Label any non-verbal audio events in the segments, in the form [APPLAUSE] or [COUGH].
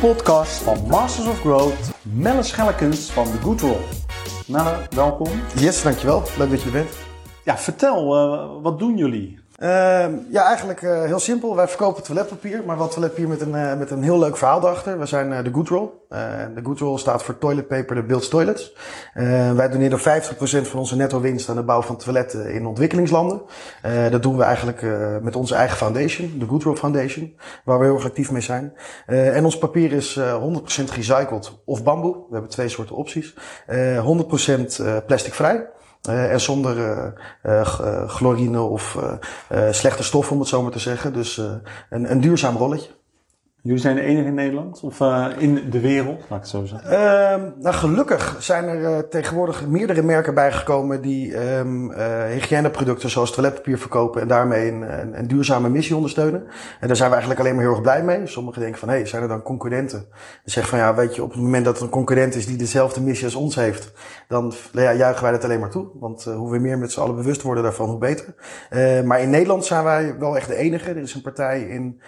podcast van Masters of Growth, Melle Schellekens van The Good Roll. Melle, welkom. Yes, dankjewel. Leuk dat je er bent. Ja, vertel, uh, wat doen jullie? Uh, ja, eigenlijk uh, heel simpel. Wij verkopen toiletpapier, maar wel toiletpapier met een, uh, met een heel leuk verhaal erachter. We zijn de Good Roll. de Good Roll staat voor Toilet Paper that Builds Toilets. wij doneren 50% van onze netto winst aan de bouw van toiletten in ontwikkelingslanden. dat doen we eigenlijk met onze eigen foundation, de Good Roll Foundation, waar we heel erg actief mee zijn. en ons papier is 100% gerecycled of bamboe. We hebben twee soorten opties. 100% plasticvrij. Uh, en zonder uh, uh, chlorine of slechte stoffen, om het zo maar te zeggen. Dus een, een duurzaam rolletje. Jullie zijn de enige in Nederland of uh, in de wereld, laat ik het zo zeggen? Uh, nou, gelukkig zijn er uh, tegenwoordig meerdere merken bijgekomen die um, hygiëneproducten zoals toiletpapier verkopen en daarmee een, een, duurzame missie ondersteunen. En daar zijn we eigenlijk alleen maar heel erg blij mee. Sommigen denken van, hé, hey, zijn er dan concurrenten? Dan zeggen van, ja, weet je, op het moment dat er een concurrent is die dezelfde missie als ons heeft, dan ja, juichen wij dat alleen maar toe. Want hoe we meer met z'n allen bewust worden daarvan, hoe beter. maar in Nederland zijn wij wel echt de enige. Er is een partij in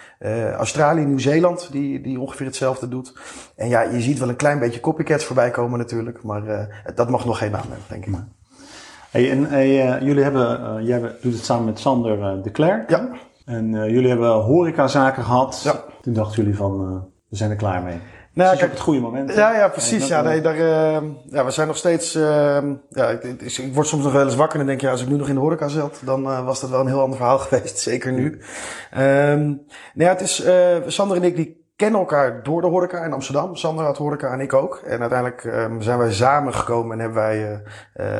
Australië, Nieuw-Zeeland die, die ongeveer hetzelfde doet. En ja, je ziet wel een klein beetje copycats voorbij komen natuurlijk. Maar uh, dat mag nog geen naam hebben, denk ik. Hey, en hey, uh, jullie hebben, uh, jij doet het samen met Sander de Cler. Ja. En jullie hebben horecazaken gehad. Ja. Toen dachten jullie van, we zijn er klaar mee. Nou, kijk, op het goede moment. Ja, ja, precies. Ja, nee, daar, uh, ja, we zijn nog steeds. Uh, ja, ik, ik, word soms nog wel eens wakker en denk ja, als ik nu nog in de horeca zat, dan uh, was dat wel een heel ander verhaal [LAUGHS] geweest. Zeker nu. Um, nou ja, het is. Sander en ik die kennen elkaar door de horeca in Amsterdam. Sander had horeca en ik ook. En uiteindelijk um, zijn wij samen gekomen en hebben wij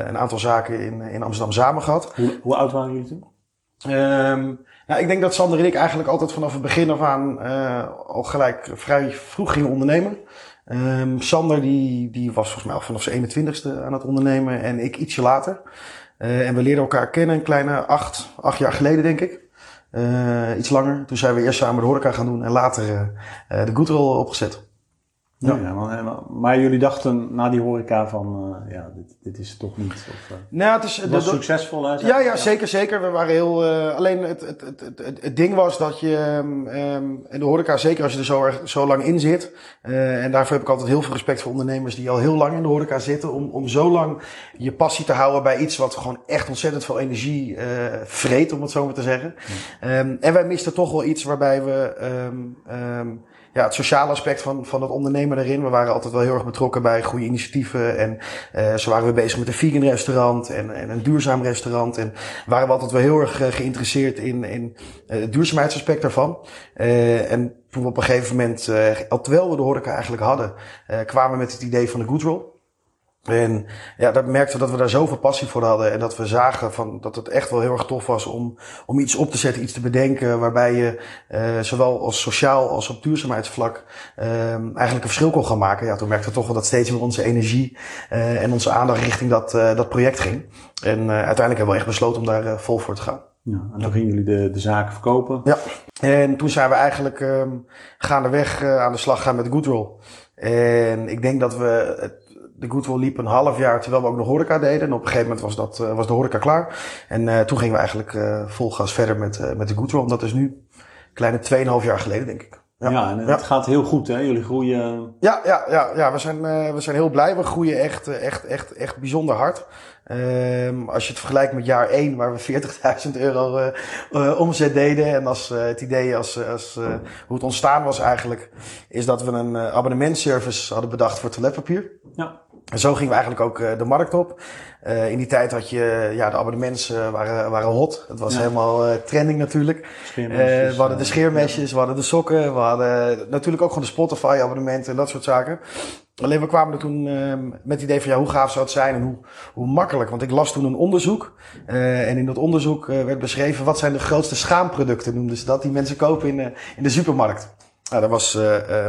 een aantal zaken in, in Amsterdam samen gehad. Hoe, hoe oud waren jullie toen? Um, nou, ik denk dat Sander en ik eigenlijk altijd vanaf het begin af aan uh, al gelijk vrij vroeg gingen ondernemen. Um, Sander die, die was volgens mij al vanaf zijn 21ste aan het ondernemen en ik ietsje later. Uh, en we leerden elkaar kennen een kleine acht, acht jaar geleden denk ik. Uh, iets langer. Toen zijn we eerst samen de horeca gaan doen en later de Goodroll opgezet. Ja. ja maar, maar, jullie dachten na die horeca van, uh, ja, dit, dit is het toch niet? Of, uh, nou, het is, het was succesvol, hè? Ja, ja, zeker, zeker. We waren heel, uh, alleen het, het, het, het, het ding was dat je, um, in de horeca, zeker als je er zo, erg, zo lang in zit, en daarvoor heb ik altijd heel veel respect voor ondernemers die al heel lang in de horeca zitten, om, om zo lang je passie te houden bij iets wat gewoon echt ontzettend veel energie vreet, om het zo maar te zeggen. Ja. Um, en wij misten toch wel iets waarbij we, um, ja, het sociale aspect van, van het ondernemen daarin. We waren altijd wel heel erg betrokken bij goede initiatieven. En uh, zo waren we bezig met een vegan restaurant en, en een duurzaam restaurant. En waren we altijd wel heel erg uh, geïnteresseerd in, in uh, het duurzaamheidsaspect daarvan. en toen we op een gegeven moment, terwijl we de horeca eigenlijk hadden, kwamen we met het idee van de Good Roll. En ja, dat merkten we dat we daar zoveel passie voor hadden. En dat we zagen van, dat het echt wel heel erg tof was om, om iets op te zetten, iets te bedenken. Waarbij je uh, zowel als sociaal als op duurzaamheidsvlak uh, eigenlijk een verschil kon gaan maken. Ja, toen merkten we toch wel dat steeds meer onze energie uh, en onze aandacht richting dat, uh, dat project ging. En uh, uiteindelijk hebben we echt besloten om daar uh, vol voor te gaan. Ja, en dan gingen jullie de, de zaken verkopen. Ja, en toen zijn we eigenlijk um, gaandeweg aan de slag gaan met Goodroll. En ik denk dat we het de Goodwill liep een half jaar terwijl we ook nog horeca deden. En op een gegeven moment was, dat, uh, was de horeca klaar. En uh, toen gingen we eigenlijk uh, vol gas verder met, met de Goodwill. Dat is nu een kleine 2,5 jaar geleden, denk ik. Ja, ja en het ja. gaat heel goed, hè? Jullie groeien. Ja, ja, ja, ja. We, zijn, we zijn heel blij. We groeien echt, echt, echt, echt bijzonder hard. Um, als je het vergelijkt met jaar 1, waar we 40.000 euro uh, uh, omzet deden. En als het idee, als, als hoe het ontstaan was eigenlijk, is dat we een abonnementservice hadden bedacht voor toiletpapier. Ja. En zo gingen we eigenlijk ook uh, de markt op. Uh, in die tijd had je, ja, de abonnements uh, waren, waren hot. Het was ja. helemaal trending natuurlijk. we hadden de scheermesjes, we hadden de sokken, we hadden natuurlijk ook gewoon de Spotify abonnementen en dat soort zaken. Alleen we kwamen er toen met het idee van ja, hoe gaaf zou het zijn en hoe, hoe makkelijk. Want ik las toen een onderzoek. en in dat onderzoek werd beschreven wat zijn de grootste schaamproducten, noemden ze dat, die mensen kopen in, in de supermarkt. Nou, dat was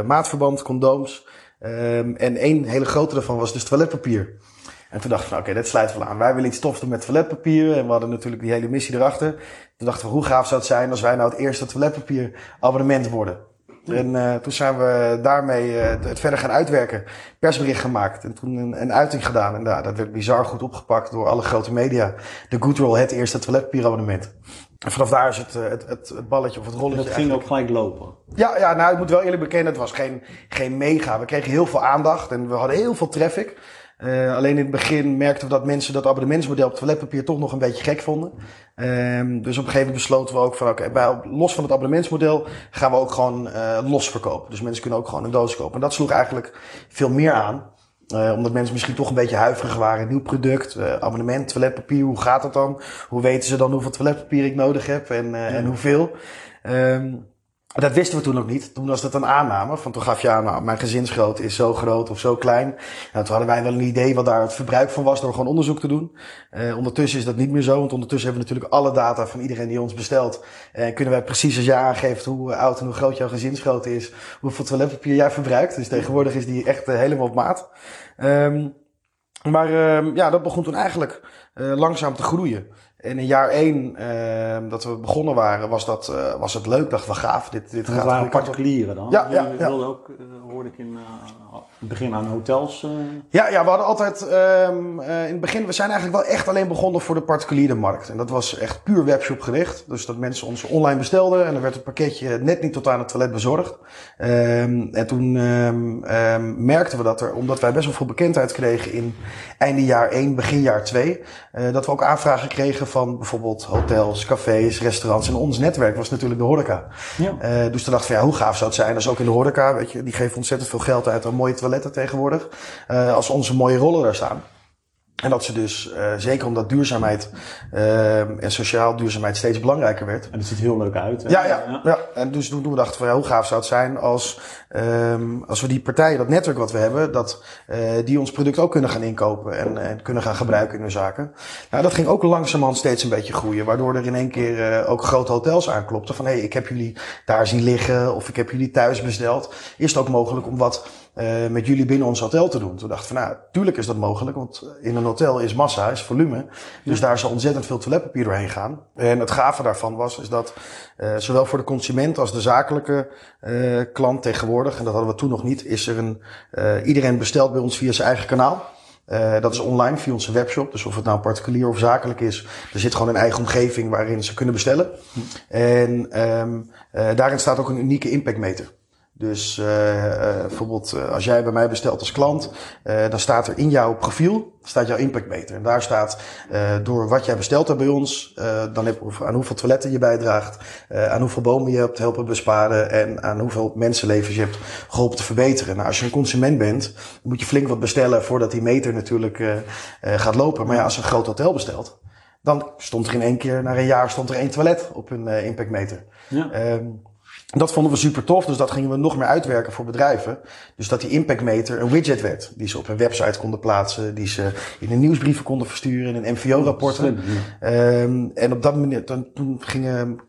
maatverband, condooms. Um, en één hele grote daarvan was dus toiletpapier. En toen dachten we, oké, dit sluit wel aan. Wij willen iets tofs doen met toiletpapier. En we hadden natuurlijk die hele missie erachter. Toen dachten we, hoe gaaf zou het zijn als wij nou het eerste toiletpapier abonnement worden. En toen zijn we daarmee het verder gaan uitwerken. Persbericht gemaakt en toen een, een uiting gedaan. En nou, dat werd bizar goed opgepakt door alle grote media. De Goodroll, het eerste toiletpapierabonnement. En vanaf daar is het, het, het, balletje of het rolletje. Dat ging ook gelijk lopen. Ja, ja, nou, ik moet wel eerlijk bekennen, het was geen, geen mega. We kregen heel veel aandacht en we hadden heel veel traffic. Uh, alleen in het begin merkten we dat mensen dat abonnementsmodel op toiletpapier toch nog een beetje gek vonden. Um, dus op een gegeven moment besloten we ook van oké, okay, los van het abonnementsmodel gaan we ook gewoon uh, los verkopen. Dus mensen kunnen ook gewoon een doos kopen. En dat sloeg eigenlijk veel meer aan. Uh, omdat mensen misschien toch een beetje huiverig waren. Nieuw product, uh, abonnement, toiletpapier, hoe gaat dat dan? Hoe weten ze dan hoeveel toiletpapier ik nodig heb en, uh, en hoeveel? Um, dat wisten we toen nog niet. Toen was dat een aanname. Van toen gaf je aan, nou, mijn gezinsgrootte is zo groot of zo klein. Nou, toen hadden wij wel een idee wat daar het verbruik van was door gewoon onderzoek te doen. Uh, ondertussen is dat niet meer zo. Want ondertussen hebben we natuurlijk alle data van iedereen die ons bestelt. En uh, kunnen wij precies als je aangeeft hoe oud en hoe groot jouw gezinsgrootte is. Hoeveel toiletpapier jij verbruikt. Dus tegenwoordig is die echt uh, helemaal op maat. Um, maar uh, ja, dat begon toen eigenlijk langzaam te groeien. En in jaar één uh, dat we begonnen waren, was, dat, uh, was het leuk. Dacht we gaaf. Dit, dit gaat waren particulieren dan? Ja, ja, ja. wilde ook, uh, hoorde ik in het begin aan hotels. Ja, ja, we hadden altijd um, in het begin, we zijn eigenlijk wel echt alleen begonnen voor de particuliere markt. En dat was echt puur webshop gericht. Dus dat mensen ons online bestelden en dan werd het pakketje net niet tot aan het toilet bezorgd. Um, en toen um, merkten we dat er, omdat wij best wel veel bekendheid kregen in einde jaar 1, begin jaar 2, dat we ook aanvragen kregen van bijvoorbeeld hotels, cafés, restaurants. En ons netwerk was natuurlijk de horeca. Ja. Uh, dus toen dacht ik van ja, hoe gaaf zou het zijn als ook in de horeca, weet je, die geven ontzettend veel geld uit aan mooie toiletten tegenwoordig. Uh, als onze mooie rollen daar staan. En dat ze dus, uh, zeker omdat duurzaamheid uh, en sociaal duurzaamheid steeds belangrijker werd. En het ziet heel leuk uit. Hè? Ja, ja, ja, ja. En dus toen, toen we dachten van ja, hoe gaaf zou het zijn als, um, als we die partijen, dat netwerk wat we hebben, dat uh, die ons product ook kunnen gaan inkopen en, en kunnen gaan gebruiken in hun zaken. Nou, dat ging ook langzamerhand steeds een beetje groeien, waardoor er in één keer ook grote hotels aanklopten van hé, hey, ik heb jullie daar zien liggen of ik heb jullie thuis besteld. Is het ook mogelijk om wat uh, met jullie binnen ons hotel te doen. Toen dacht ik van nou, tuurlijk is dat mogelijk, want in een hotel is massa, is volume. Dus daar zal ontzettend veel toiletpapier doorheen gaan. En het gave daarvan was, is dat uh, zowel voor de consument als de zakelijke uh, klant tegenwoordig, en dat hadden we toen nog niet, is er een, iedereen bestelt bij ons via zijn eigen kanaal. Uh, dat is online via onze webshop. Dus of het nou particulier of zakelijk is, er zit gewoon een eigen omgeving waarin ze kunnen bestellen. Hm. En um, uh, daarin staat ook een unieke impactmeter. Dus uh, uh, bijvoorbeeld uh, als jij bij mij bestelt als klant, dan staat er in jouw profiel staat jouw impactmeter. En daar staat door wat jij besteld hebt bij ons, dan heb, aan hoeveel toiletten je bijdraagt, aan hoeveel bomen je hebt helpen besparen en aan hoeveel mensenlevens je hebt geholpen te verbeteren. Nou, als je een consument bent, moet je flink wat bestellen voordat die meter natuurlijk gaat lopen. Maar ja, als je een groot hotel bestelt, dan stond er in één keer, na een jaar stond er één toilet op een impactmeter. Ja. Um, dat vonden we super tof, dus dat gingen we nog meer uitwerken voor bedrijven. Dus dat die impactmeter een widget werd, die ze op een website konden plaatsen, die ze in een nieuwsbrieven konden versturen, in een MVO-rapporten. Um, en op dat moment, dan, toen gingen,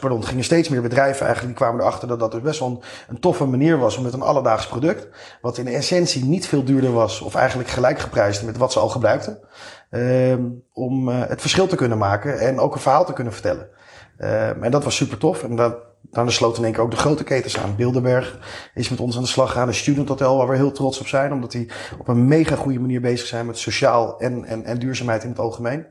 pardon, gingen steeds meer bedrijven eigenlijk, die kwamen erachter dat dat dus best wel een, een toffe manier was om met een alledaags product, wat in essentie niet veel duurder was, of eigenlijk gelijk geprijsd met wat ze al gebruikten, um, om uh, het verschil te kunnen maken en ook een verhaal te kunnen vertellen. Um, en dat was super tof. En dat, dan sloot in één keer ook de grote ketens aan. Bilderberg is met ons aan de slag gegaan. Een student hotel waar we heel trots op zijn. Omdat die op een mega goede manier bezig zijn met sociaal en, en, en duurzaamheid in het algemeen.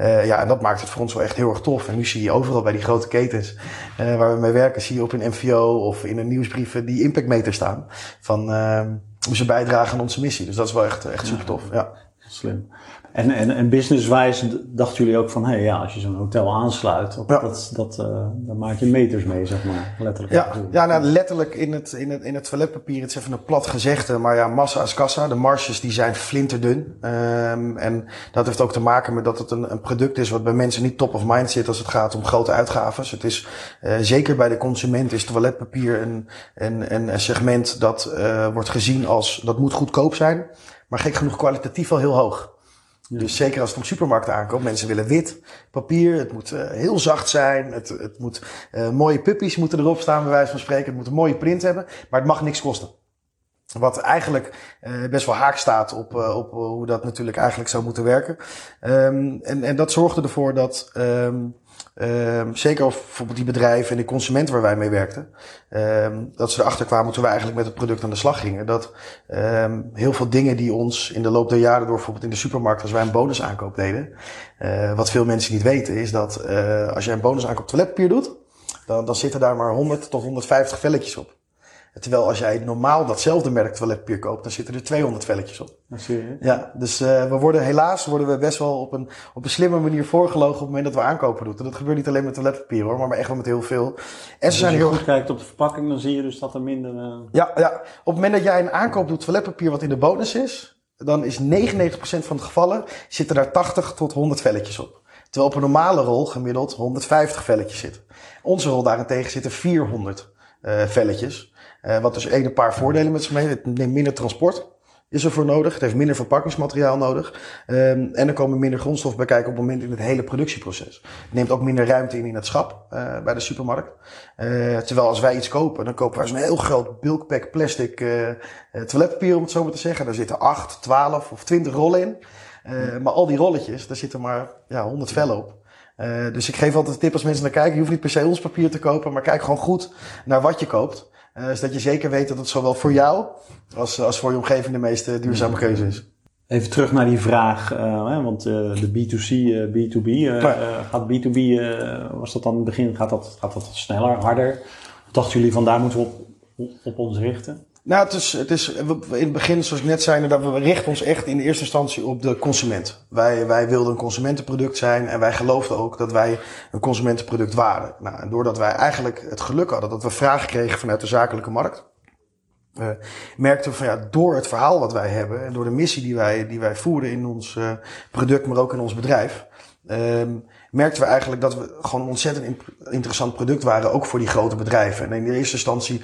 Uh, ja, en dat maakt het voor ons wel echt heel erg tof. En nu zie je overal bij die grote ketens uh, waar we mee werken, zie je op een MVO of in een nieuwsbrief die impactmeter staan. Van uh, hoe ze bijdragen aan onze missie. Dus dat is wel echt, echt super tof. Ja. Slim. En, en, en businesswijs dachten jullie ook van, hé, hey, ja, als je zo'n hotel aansluit, dat, ja. dat, dat uh, dan maak je meters mee, zeg maar, letterlijk. Ja, ja nou, letterlijk in het, in, het, in het toiletpapier, het is even een plat gezegde, maar ja, massa is kassa. De marges die zijn flinterdun. Um, en dat heeft ook te maken met dat het een, een product is wat bij mensen niet top of mind zit als het gaat om grote uitgaven. Het is, uh, zeker bij de consument is toiletpapier een, een, een segment dat uh, wordt gezien als, dat moet goedkoop zijn, maar gek genoeg kwalitatief wel heel hoog. Dus zeker als het om supermarkten aankomt, mensen willen wit papier, het moet uh, heel zacht zijn, het, het moet uh, mooie puppies moeten erop staan, bij wijze van spreken, het moet een mooie print hebben, maar het mag niks kosten. Wat eigenlijk uh, best wel haak staat op, uh, op hoe dat natuurlijk eigenlijk zou moeten werken. Um, en, en dat zorgde ervoor dat um, Um, zeker bijvoorbeeld die bedrijven en de consumenten waar wij mee werkten. Um, dat ze erachter kwamen toen wij eigenlijk met het product aan de slag gingen. Dat um, heel veel dingen die ons in de loop der jaren door bijvoorbeeld in de supermarkt als wij een bonusaankoop deden. Uh, wat veel mensen niet weten is dat uh, als jij een bonusaankoop toiletpapier doet. Dan, dan zitten daar maar 100 tot 150 velletjes op. Terwijl als jij normaal datzelfde merk toiletpapier koopt, dan zitten er 200 velletjes op. Dat zie je. Ja, dus uh, we worden helaas worden we best wel op een, op een slimme manier voorgelogen op het moment dat we aankopen doen. En dat gebeurt niet alleen met toiletpapier hoor, maar echt wel met heel veel. En ze dus zijn als je heel... goed kijkt op de verpakking, dan zie je dus dat er minder... Uh... Ja, ja, op het moment dat jij een aankoop doet toiletpapier wat in de bonus is, dan is 99% van de gevallen zitten daar 80 tot 100 velletjes op. Terwijl op een normale rol gemiddeld 150 velletjes zitten. Onze rol daarentegen zitten 400 uh, velletjes. Uh, wat dus één een paar voordelen met zich mee. Het neemt minder transport is er voor nodig. Het heeft minder verpakkingsmateriaal nodig. Um, en er komen minder grondstoffen bij kijken op het moment in het hele productieproces. Het neemt ook minder ruimte in in het schap uh, bij de supermarkt. Uh, terwijl als wij iets kopen, dan kopen wij zo'n heel groot bulkpack plastic toiletpapier, om het zo maar te zeggen. Daar zitten 8, 12 of 20 rollen in. maar al die rolletjes, daar zitten maar ja, 100 vellen op. Dus ik geef altijd de tip als mensen naar kijken. Je hoeft niet per se ons papier te kopen, maar kijk gewoon goed naar wat je koopt. Uh, zodat je zeker weet dat het zowel voor jou als, als voor je omgeving de meest duurzame keuze is. Even terug naar die vraag, uh, hè, want uh, de B2C, B2B, gaat B2B, was dat dan in het begin, gaat dat, gaat dat sneller, harder? Dachten jullie van daar moeten we op, op ons richten? Nou, het is, het is in het begin, zoals ik net zei, dat we richten ons echt in eerste instantie op de consument. Wij, wij wilden een consumentenproduct zijn en wij geloofden ook dat wij een consumentenproduct waren. Nou, en doordat wij eigenlijk het geluk hadden dat we vragen kregen vanuit de zakelijke markt, uh, merkten we van ja, door het verhaal wat wij hebben en door de missie die wij, die wij voeren in ons uh, product, maar ook in ons bedrijf, um, merkten we eigenlijk dat we gewoon een ontzettend interessant product waren, ook voor die grote bedrijven. En in de eerste instantie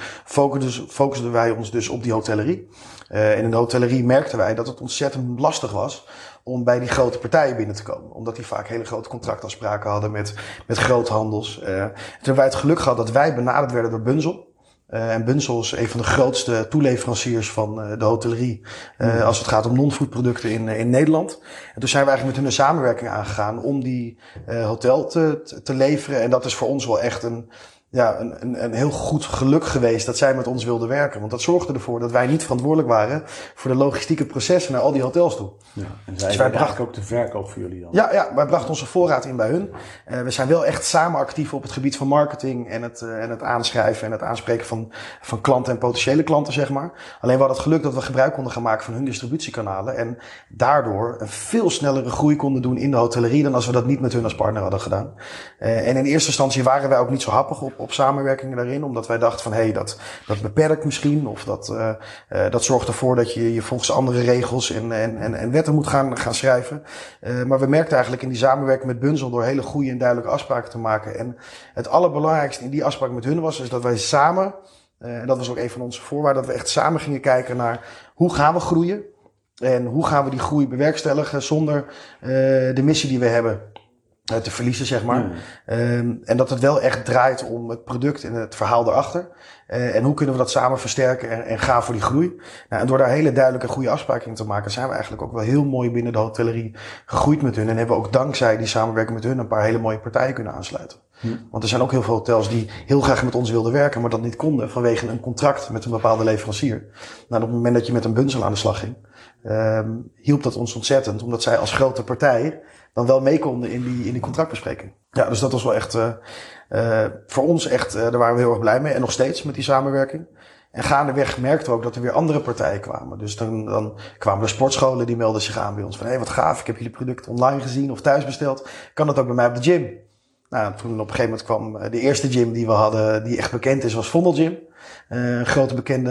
focusten wij ons dus op die hotellerie. Uh, en in de hotellerie merkten wij dat het ontzettend lastig was om bij die grote partijen binnen te komen. Omdat die vaak hele grote contractafspraken hadden met, met groothandels. Uh, toen hebben wij het geluk gehad dat wij benaderd werden door Bunzel. Uh, en Bunsel is een van de grootste toeleveranciers van uh, de hotellerie. Uh, als het gaat om non-food producten in, in Nederland. En toen zijn we eigenlijk met hun een samenwerking aangegaan om die hotel te, te leveren. En dat is voor ons wel echt een, ja, een, een, een heel goed geluk geweest dat zij met ons wilden werken. Want dat zorgde ervoor dat wij niet verantwoordelijk waren voor de logistieke processen naar al die hotels toe. Ja, en zij dus wij brachten ook de verkoop voor jullie dan? Ja, ja wij brachten onze voorraad in bij hun. Uh, we zijn wel echt samen actief op het gebied van marketing en het, uh, en het aanschrijven en het aanspreken van, van klanten en potentiële klanten, zeg maar. Alleen we hadden het geluk dat we gebruik konden gaan maken van hun distributiekanalen. En daardoor een veel snellere groei konden doen in de hotellerie dan als we dat niet met hun als partner hadden gedaan. Uh, en in eerste instantie waren wij ook niet zo happig op op samenwerkingen daarin. Omdat wij dachten van hé, hey, dat, dat beperkt misschien. Of dat, uh, uh, dat zorgt ervoor dat je je volgens andere regels en, en, en, en wetten moet gaan, gaan schrijven. Uh, maar we merkten eigenlijk in die samenwerking met Bunzel door hele goede en duidelijke afspraken te maken. En het allerbelangrijkste in die afspraak met hun was, is dat wij samen, en dat was ook een van onze voorwaarden, dat we echt samen gingen kijken naar hoe gaan we groeien. En hoe gaan we die groei bewerkstelligen zonder de missie die we hebben te verliezen, zeg maar. Mm. Um, en dat het wel echt draait om het product en het verhaal erachter. Uh, en hoe kunnen we dat samen versterken en, en gaan voor die groei. Nou, en door daar hele duidelijke goede afspraken in te maken, zijn we eigenlijk ook wel heel mooi binnen de hotellerie gegroeid met hun. En hebben we ook dankzij die samenwerking met hun een paar hele mooie partijen kunnen aansluiten. Mm. Want er zijn ook heel veel hotels die heel graag met ons wilden werken, maar dat niet konden vanwege een contract met een bepaalde leverancier. Nou, op het moment dat je met een bunzel aan de slag ging, um, hielp dat ons ontzettend, omdat zij als grote partij dan wel mee konden in die, in die contractbespreking. Ja, dus dat was wel echt uh, voor ons echt, uh, daar waren we heel erg blij mee. En nog steeds met die samenwerking. En gaandeweg merkten we ook dat er weer andere partijen kwamen. Dus dan, dan kwamen de sportscholen, die melden zich aan bij ons. Van, hé, hey, wat gaaf, ik heb jullie product online gezien of thuis besteld. Kan dat ook bij mij op de gym? Nou, toen op een gegeven moment kwam de eerste gym die we hadden, die echt bekend is, was Vondel Gym. Uh, een grote bekende,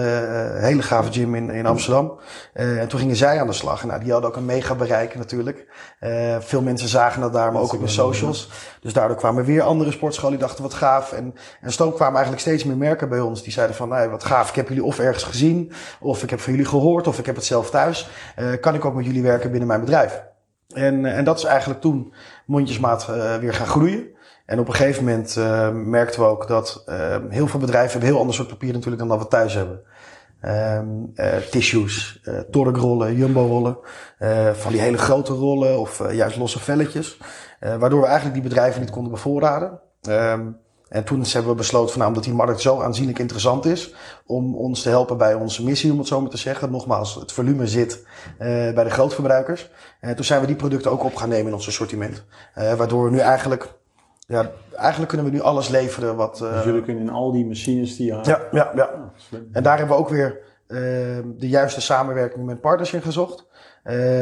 uh, hele gave gym in, in Amsterdam. Uh, en toen gingen zij aan de slag. Nou, die hadden ook een mega bereik natuurlijk. veel mensen zagen dat daar, maar ook op de socials. Dus daardoor kwamen weer andere sportscholen die dachten wat gaaf. En, en zo kwamen eigenlijk steeds meer merken bij ons. Die zeiden van, nou, wat gaaf, ik heb jullie of ergens gezien, of ik heb van jullie gehoord, of ik heb het zelf thuis. kan ik ook met jullie werken binnen mijn bedrijf? En, en dat is eigenlijk toen mondjesmaat weer gaan groeien. En op een gegeven moment uh, merkten we ook dat uh, heel veel bedrijven hebben heel ander soort papier natuurlijk dan dat we thuis hebben. eh, tissues, torkrollen, jumbo-rollen. van die hele grote rollen of juist losse velletjes. waardoor we eigenlijk die bedrijven niet konden bevoorraden. Ehm, en toen hebben we besloten, van, nou, omdat die markt zo aanzienlijk interessant is, om ons te helpen bij onze missie, om het zo maar te zeggen. Nogmaals, het volume zit bij de grootverbruikers. En toen zijn we die producten ook op gaan nemen in ons assortiment. Waardoor we nu eigenlijk, ja, eigenlijk kunnen we nu alles leveren wat... Uh, dus jullie kunnen in al die machines die je Ja, ja, ja. Oh, en daar hebben we ook weer de juiste samenwerking met partners in gezocht.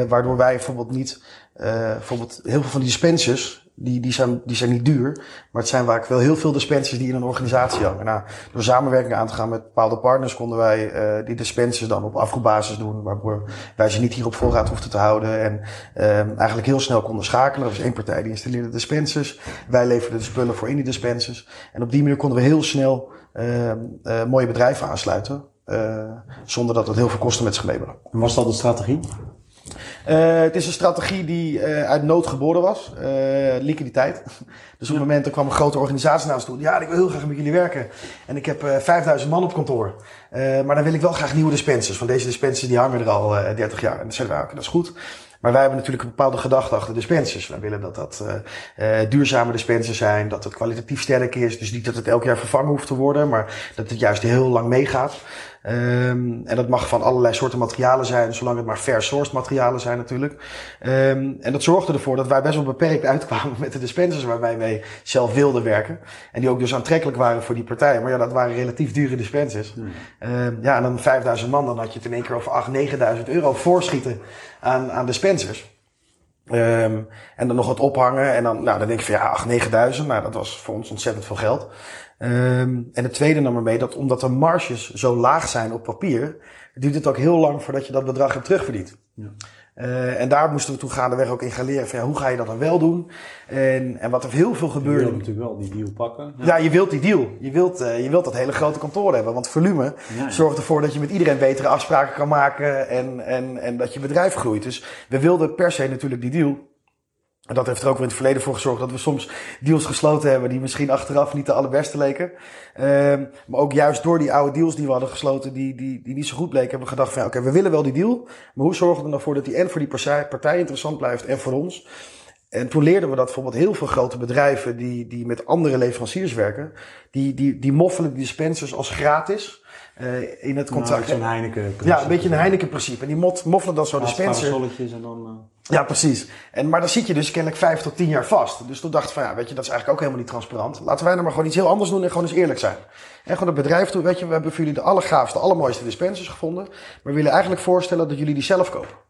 waardoor wij bijvoorbeeld niet, bijvoorbeeld heel veel van die dispensers, die, die, zijn, die zijn niet duur, maar het zijn vaak wel heel veel dispensers die in een organisatie hangen. Nou, door samenwerking aan te gaan met bepaalde partners konden wij uh, die dispensers dan op afroepbasis doen, waardoor wij ze niet hier op voorraad hoefden te houden en um, eigenlijk heel snel konden schakelen. Er was één partij die installeerde dispensers, wij leverden de spullen voor in die dispensers. En op die manier konden we heel snel uh, uh, mooie bedrijven aansluiten, zonder dat het heel veel kosten met zich meebrengt. En was dat de strategie? Uh, het is een strategie die uh, uit nood geboren was. Uh, liquiditeit. [LAUGHS] Dus op het moment er kwam een grote organisatie naar ons toe. Ja, ik wil heel graag met jullie werken. En ik heb 5000 man op kantoor. maar dan wil ik wel graag nieuwe dispensers. Want deze dispensers die hangen er al 30 jaar. En dan zeiden we, okay, dat is goed. Maar wij hebben natuurlijk een bepaalde gedachte achter dispensers. Wij willen dat dat uh, uh, duurzame dispensers zijn, dat het kwalitatief sterk is. Dus niet dat het elk jaar vervangen hoeft te worden, maar dat het juist heel lang meegaat. Um, en dat mag van allerlei soorten materialen zijn, zolang het maar fair sourced materialen zijn natuurlijk. Um, en dat zorgde ervoor dat wij best wel beperkt [LAUGHS] uitkwamen met de dispensers waar wij mee zelf wilden werken. En die ook dus aantrekkelijk waren voor die partijen. Maar ja, dat waren relatief dure dispensers. Hmm. Um, ja, en dan 5000 man, dan had je het in één keer over 8, 9000 euro voorschieten aan, aan dispensers. Um, en dan nog wat ophangen. En dan, nou, dan denk je van ja, 8, 9000. Nou, dat was voor ons ontzettend veel geld. Um, en het tweede nam mee dat omdat de marges zo laag zijn op papier, duurt het ook heel lang voordat je dat bedrag hebt terugverdiend. Ja. Uh, en daar moesten we toen gaandeweg ook in gaan leren van ja, hoe ga je dat dan wel doen? En, en wat er heel veel gebeurde. Je wilt natuurlijk wel die deal pakken. Ja, ja je wilt die deal. Je wilt, uh, je wilt dat hele grote kantoor hebben. Want volume ja, zorgt ervoor dat je met iedereen betere afspraken kan maken en, en, en dat je bedrijf groeit. Dus we wilden per se natuurlijk die deal. En dat heeft er ook weer in het verleden voor gezorgd dat we soms deals gesloten hebben die misschien achteraf niet de allerbeste leken. Um, maar ook juist door die oude deals die we hadden gesloten, die, die, die niet zo goed bleken, hebben we gedacht van ja, oké, we willen wel die deal. Maar hoe zorgen we ervoor dat die en voor die partij, partij interessant blijft en voor ons? En toen leerden we dat bijvoorbeeld heel veel grote bedrijven die, die met andere leveranciers werken, die, die, die moffelen die dispensers als gratis. Uh, in het contract. Nou, een Heineken Ja, een beetje een Heineken principe. En die moffelen dan zo dispenser. en dan... Uh... Ja, precies. En, maar dan zit je dus kennelijk vijf tot tien jaar vast. Dus toen dacht ik van ja, weet je, dat is eigenlijk ook helemaal niet transparant. Laten wij nou maar gewoon iets heel anders doen en gewoon eens eerlijk zijn. En gewoon het bedrijf toe, weet je, we hebben voor jullie de allergaafste, allermooiste dispensers gevonden. Maar we willen eigenlijk voorstellen dat jullie die zelf kopen.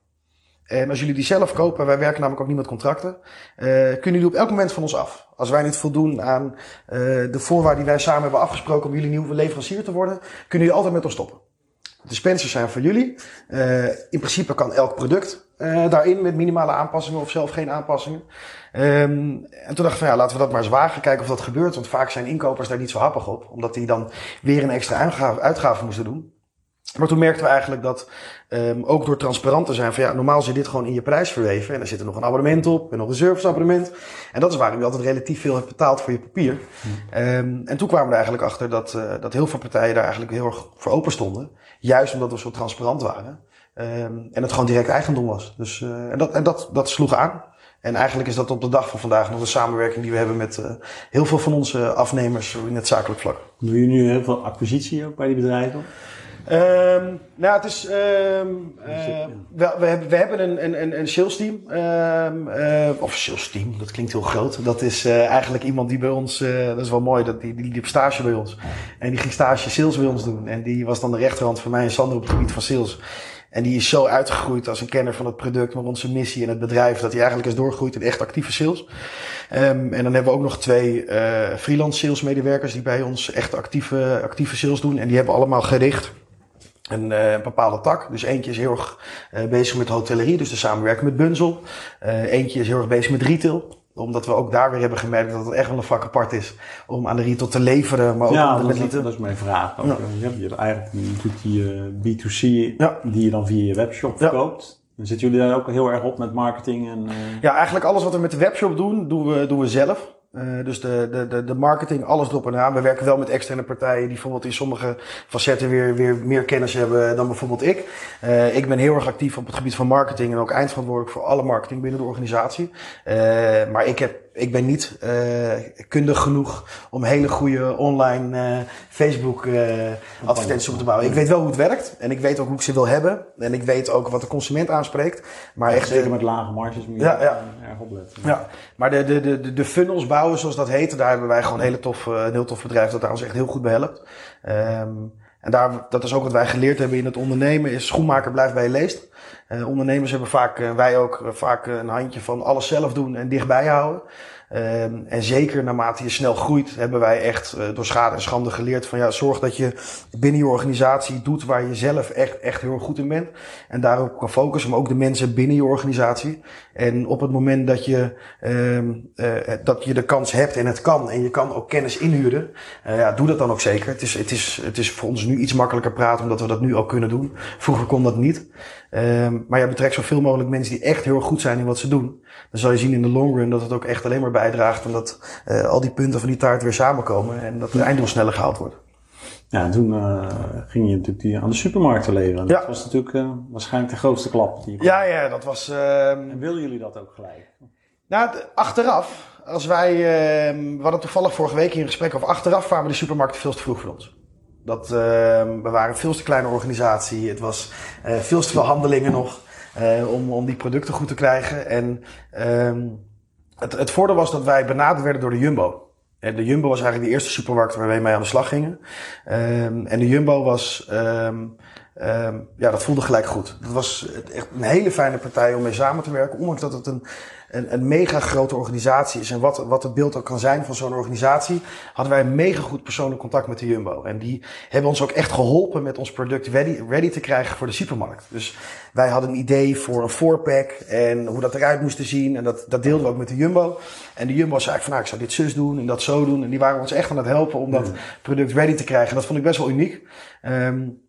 En als jullie die zelf kopen, wij werken namelijk ook niet met contracten, uh, kunnen jullie op elk moment van ons af. Als wij niet voldoen aan uh, de voorwaarden die wij samen hebben afgesproken om jullie nieuwe leverancier te worden, kunnen jullie altijd met ons stoppen. De dispensers zijn voor jullie. Uh, in principe kan elk product uh, daarin met minimale aanpassingen of zelf geen aanpassingen. Um, en toen dacht ik van ja, laten we dat maar eens wagen, kijken of dat gebeurt. Want vaak zijn inkopers daar niet zo happig op, omdat die dan weer een extra uitgave, moesten doen. Maar toen merkten we eigenlijk dat, um, ook door transparant te zijn, van ja, normaal zit dit gewoon in je prijs verweven. En er zit er nog een abonnement op, en nog een serviceabonnement. En dat is waarom je altijd relatief veel hebt betaald voor je papier. Um, en toen kwamen we er eigenlijk achter dat, uh, dat heel veel partijen daar eigenlijk heel erg voor open stonden. Juist omdat we zo transparant waren. Um, en het gewoon direct eigendom was. Dus, uh, en dat, en dat, dat sloeg aan. En eigenlijk is dat op de dag van vandaag nog een samenwerking die we hebben met uh, heel veel van onze afnemers in het zakelijk vlak. Doen jullie nu heel veel acquisitie ook bij die bedrijven? Um, nou, het is. Um, uh, we, we, hebben, we hebben een, een, een sales team. Um, uh, of sales team, dat klinkt heel groot. Dat is uh, eigenlijk iemand die bij ons. dat is wel mooi, dat die, die liep stage bij ons. En die ging stage sales bij ons doen. En die was dan de rechterhand van mij en Sander op het gebied van sales. En die is zo uitgegroeid als een kenner van het product, maar onze missie en het bedrijf, dat hij eigenlijk is doorgegroeid in echt actieve sales. Um, en dan hebben we ook nog twee uh, freelance sales medewerkers die bij ons echt actieve, actieve sales doen. En die hebben allemaal gericht een, een bepaalde tak. Dus eentje is heel erg uh, bezig met hotellerie, dus de samenwerking met Bunzel. Eentje is heel erg bezig met retail omdat we ook daar weer hebben gemerkt dat het echt wel een vak apart is om aan de retail te leveren. Maar ook ja, om dat, met dat, dat is mijn vraag. Ook. Ja. Je hebt eigenlijk natuurlijk die B2C ja. die je dan via je webshop verkoopt. Dan zitten jullie daar ook heel erg op met marketing en... Ja, eigenlijk alles wat we met de webshop doen, doen we, doen we zelf. Uh, dus de, de, de, de marketing, alles erop en aan. We werken wel met externe partijen die bijvoorbeeld in sommige facetten weer, weer meer kennis hebben dan bijvoorbeeld ik. Uh, ik ben heel erg actief op het gebied van marketing en ook eindverantwoordelijk voor alle marketing binnen de organisatie. Uh, maar ik heb ik ben niet uh, kundig genoeg om hele goede online uh, Facebook uh, advertenties op te bouwen. Ik weet wel hoe het werkt en ik weet ook hoe ik ze wil hebben en ik weet ook wat de consument aanspreekt. Maar ja, echt, zeker met lage marges moet je ja, ja. erg opletten. Ja, maar de, de, de, de funnels bouwen zoals dat heet, daar hebben wij gewoon een, hele tof, een heel tof bedrijf dat daar ons echt heel goed bij helpt. Um, en daar, dat is ook wat wij geleerd hebben in het ondernemen, is schoenmaker blijft bij je leest. Uh, ondernemers hebben vaak, uh, wij ook, uh, vaak een handje van alles zelf doen en dichtbij houden. Um, en zeker naarmate je snel groeit, hebben wij echt door schade en schande geleerd van ja, zorg dat je binnen je organisatie doet waar je zelf echt, echt heel goed in bent. En daarop kan focussen, maar ook de mensen binnen je organisatie. En op het moment dat je, um, dat je de kans hebt en het kan en je kan ook kennis inhuren, ja, doe dat dan ook zeker. Het is, het, is, het is voor ons nu iets makkelijker praten omdat we dat nu al kunnen doen. Vroeger kon dat niet. Um, maar je betrekt zoveel mogelijk mensen die echt heel goed zijn in wat ze doen. Dan zal je zien in de long run dat het ook echt alleen maar bijdraagt en dat uh, al die punten van die taart weer samenkomen en dat het einddoel sneller gehaald wordt. Ja, en toen uh, ging je natuurlijk die aan de supermarkten leveren. Ja. Dat was natuurlijk uh, waarschijnlijk de grootste klap. Die Ja, ja, dat was. ehm En willen jullie dat ook gelijk? Nou, achteraf, als wij, eh, we hadden toevallig vorige week in een gesprek over achteraf kwamen de supermarkten veel te vroeg voor ons. Dat, eh, we waren een veel te kleine organisatie. Het was eh, veel te veel handelingen nog eh, om, om die producten goed te krijgen. En ehm het, het voordeel was dat wij benaderd werden door de Jumbo. En de Jumbo was eigenlijk de eerste supermarkt waar wij mee aan de slag gingen. Ehm en de Jumbo was, ehm ehm ja, dat voelde gelijk goed. Dat was echt een hele fijne partij om mee samen te werken. Ondanks dat het een, een, een mega grote organisatie is. En wat, wat het beeld ook kan zijn van zo'n organisatie. Hadden wij een mega goed persoonlijk contact met de Jumbo. En die hebben ons ook echt geholpen met ons product ready, ready te krijgen voor de supermarkt. Dus wij hadden een idee voor een voorpack en hoe dat eruit moest zien. En dat, dat deelden we ook met de Jumbo. En de Jumbo zei van nou, ik zou dit zus doen en dat zo doen. En die waren ons echt aan het helpen om dat product ready te krijgen. En dat vond ik best wel uniek. Um,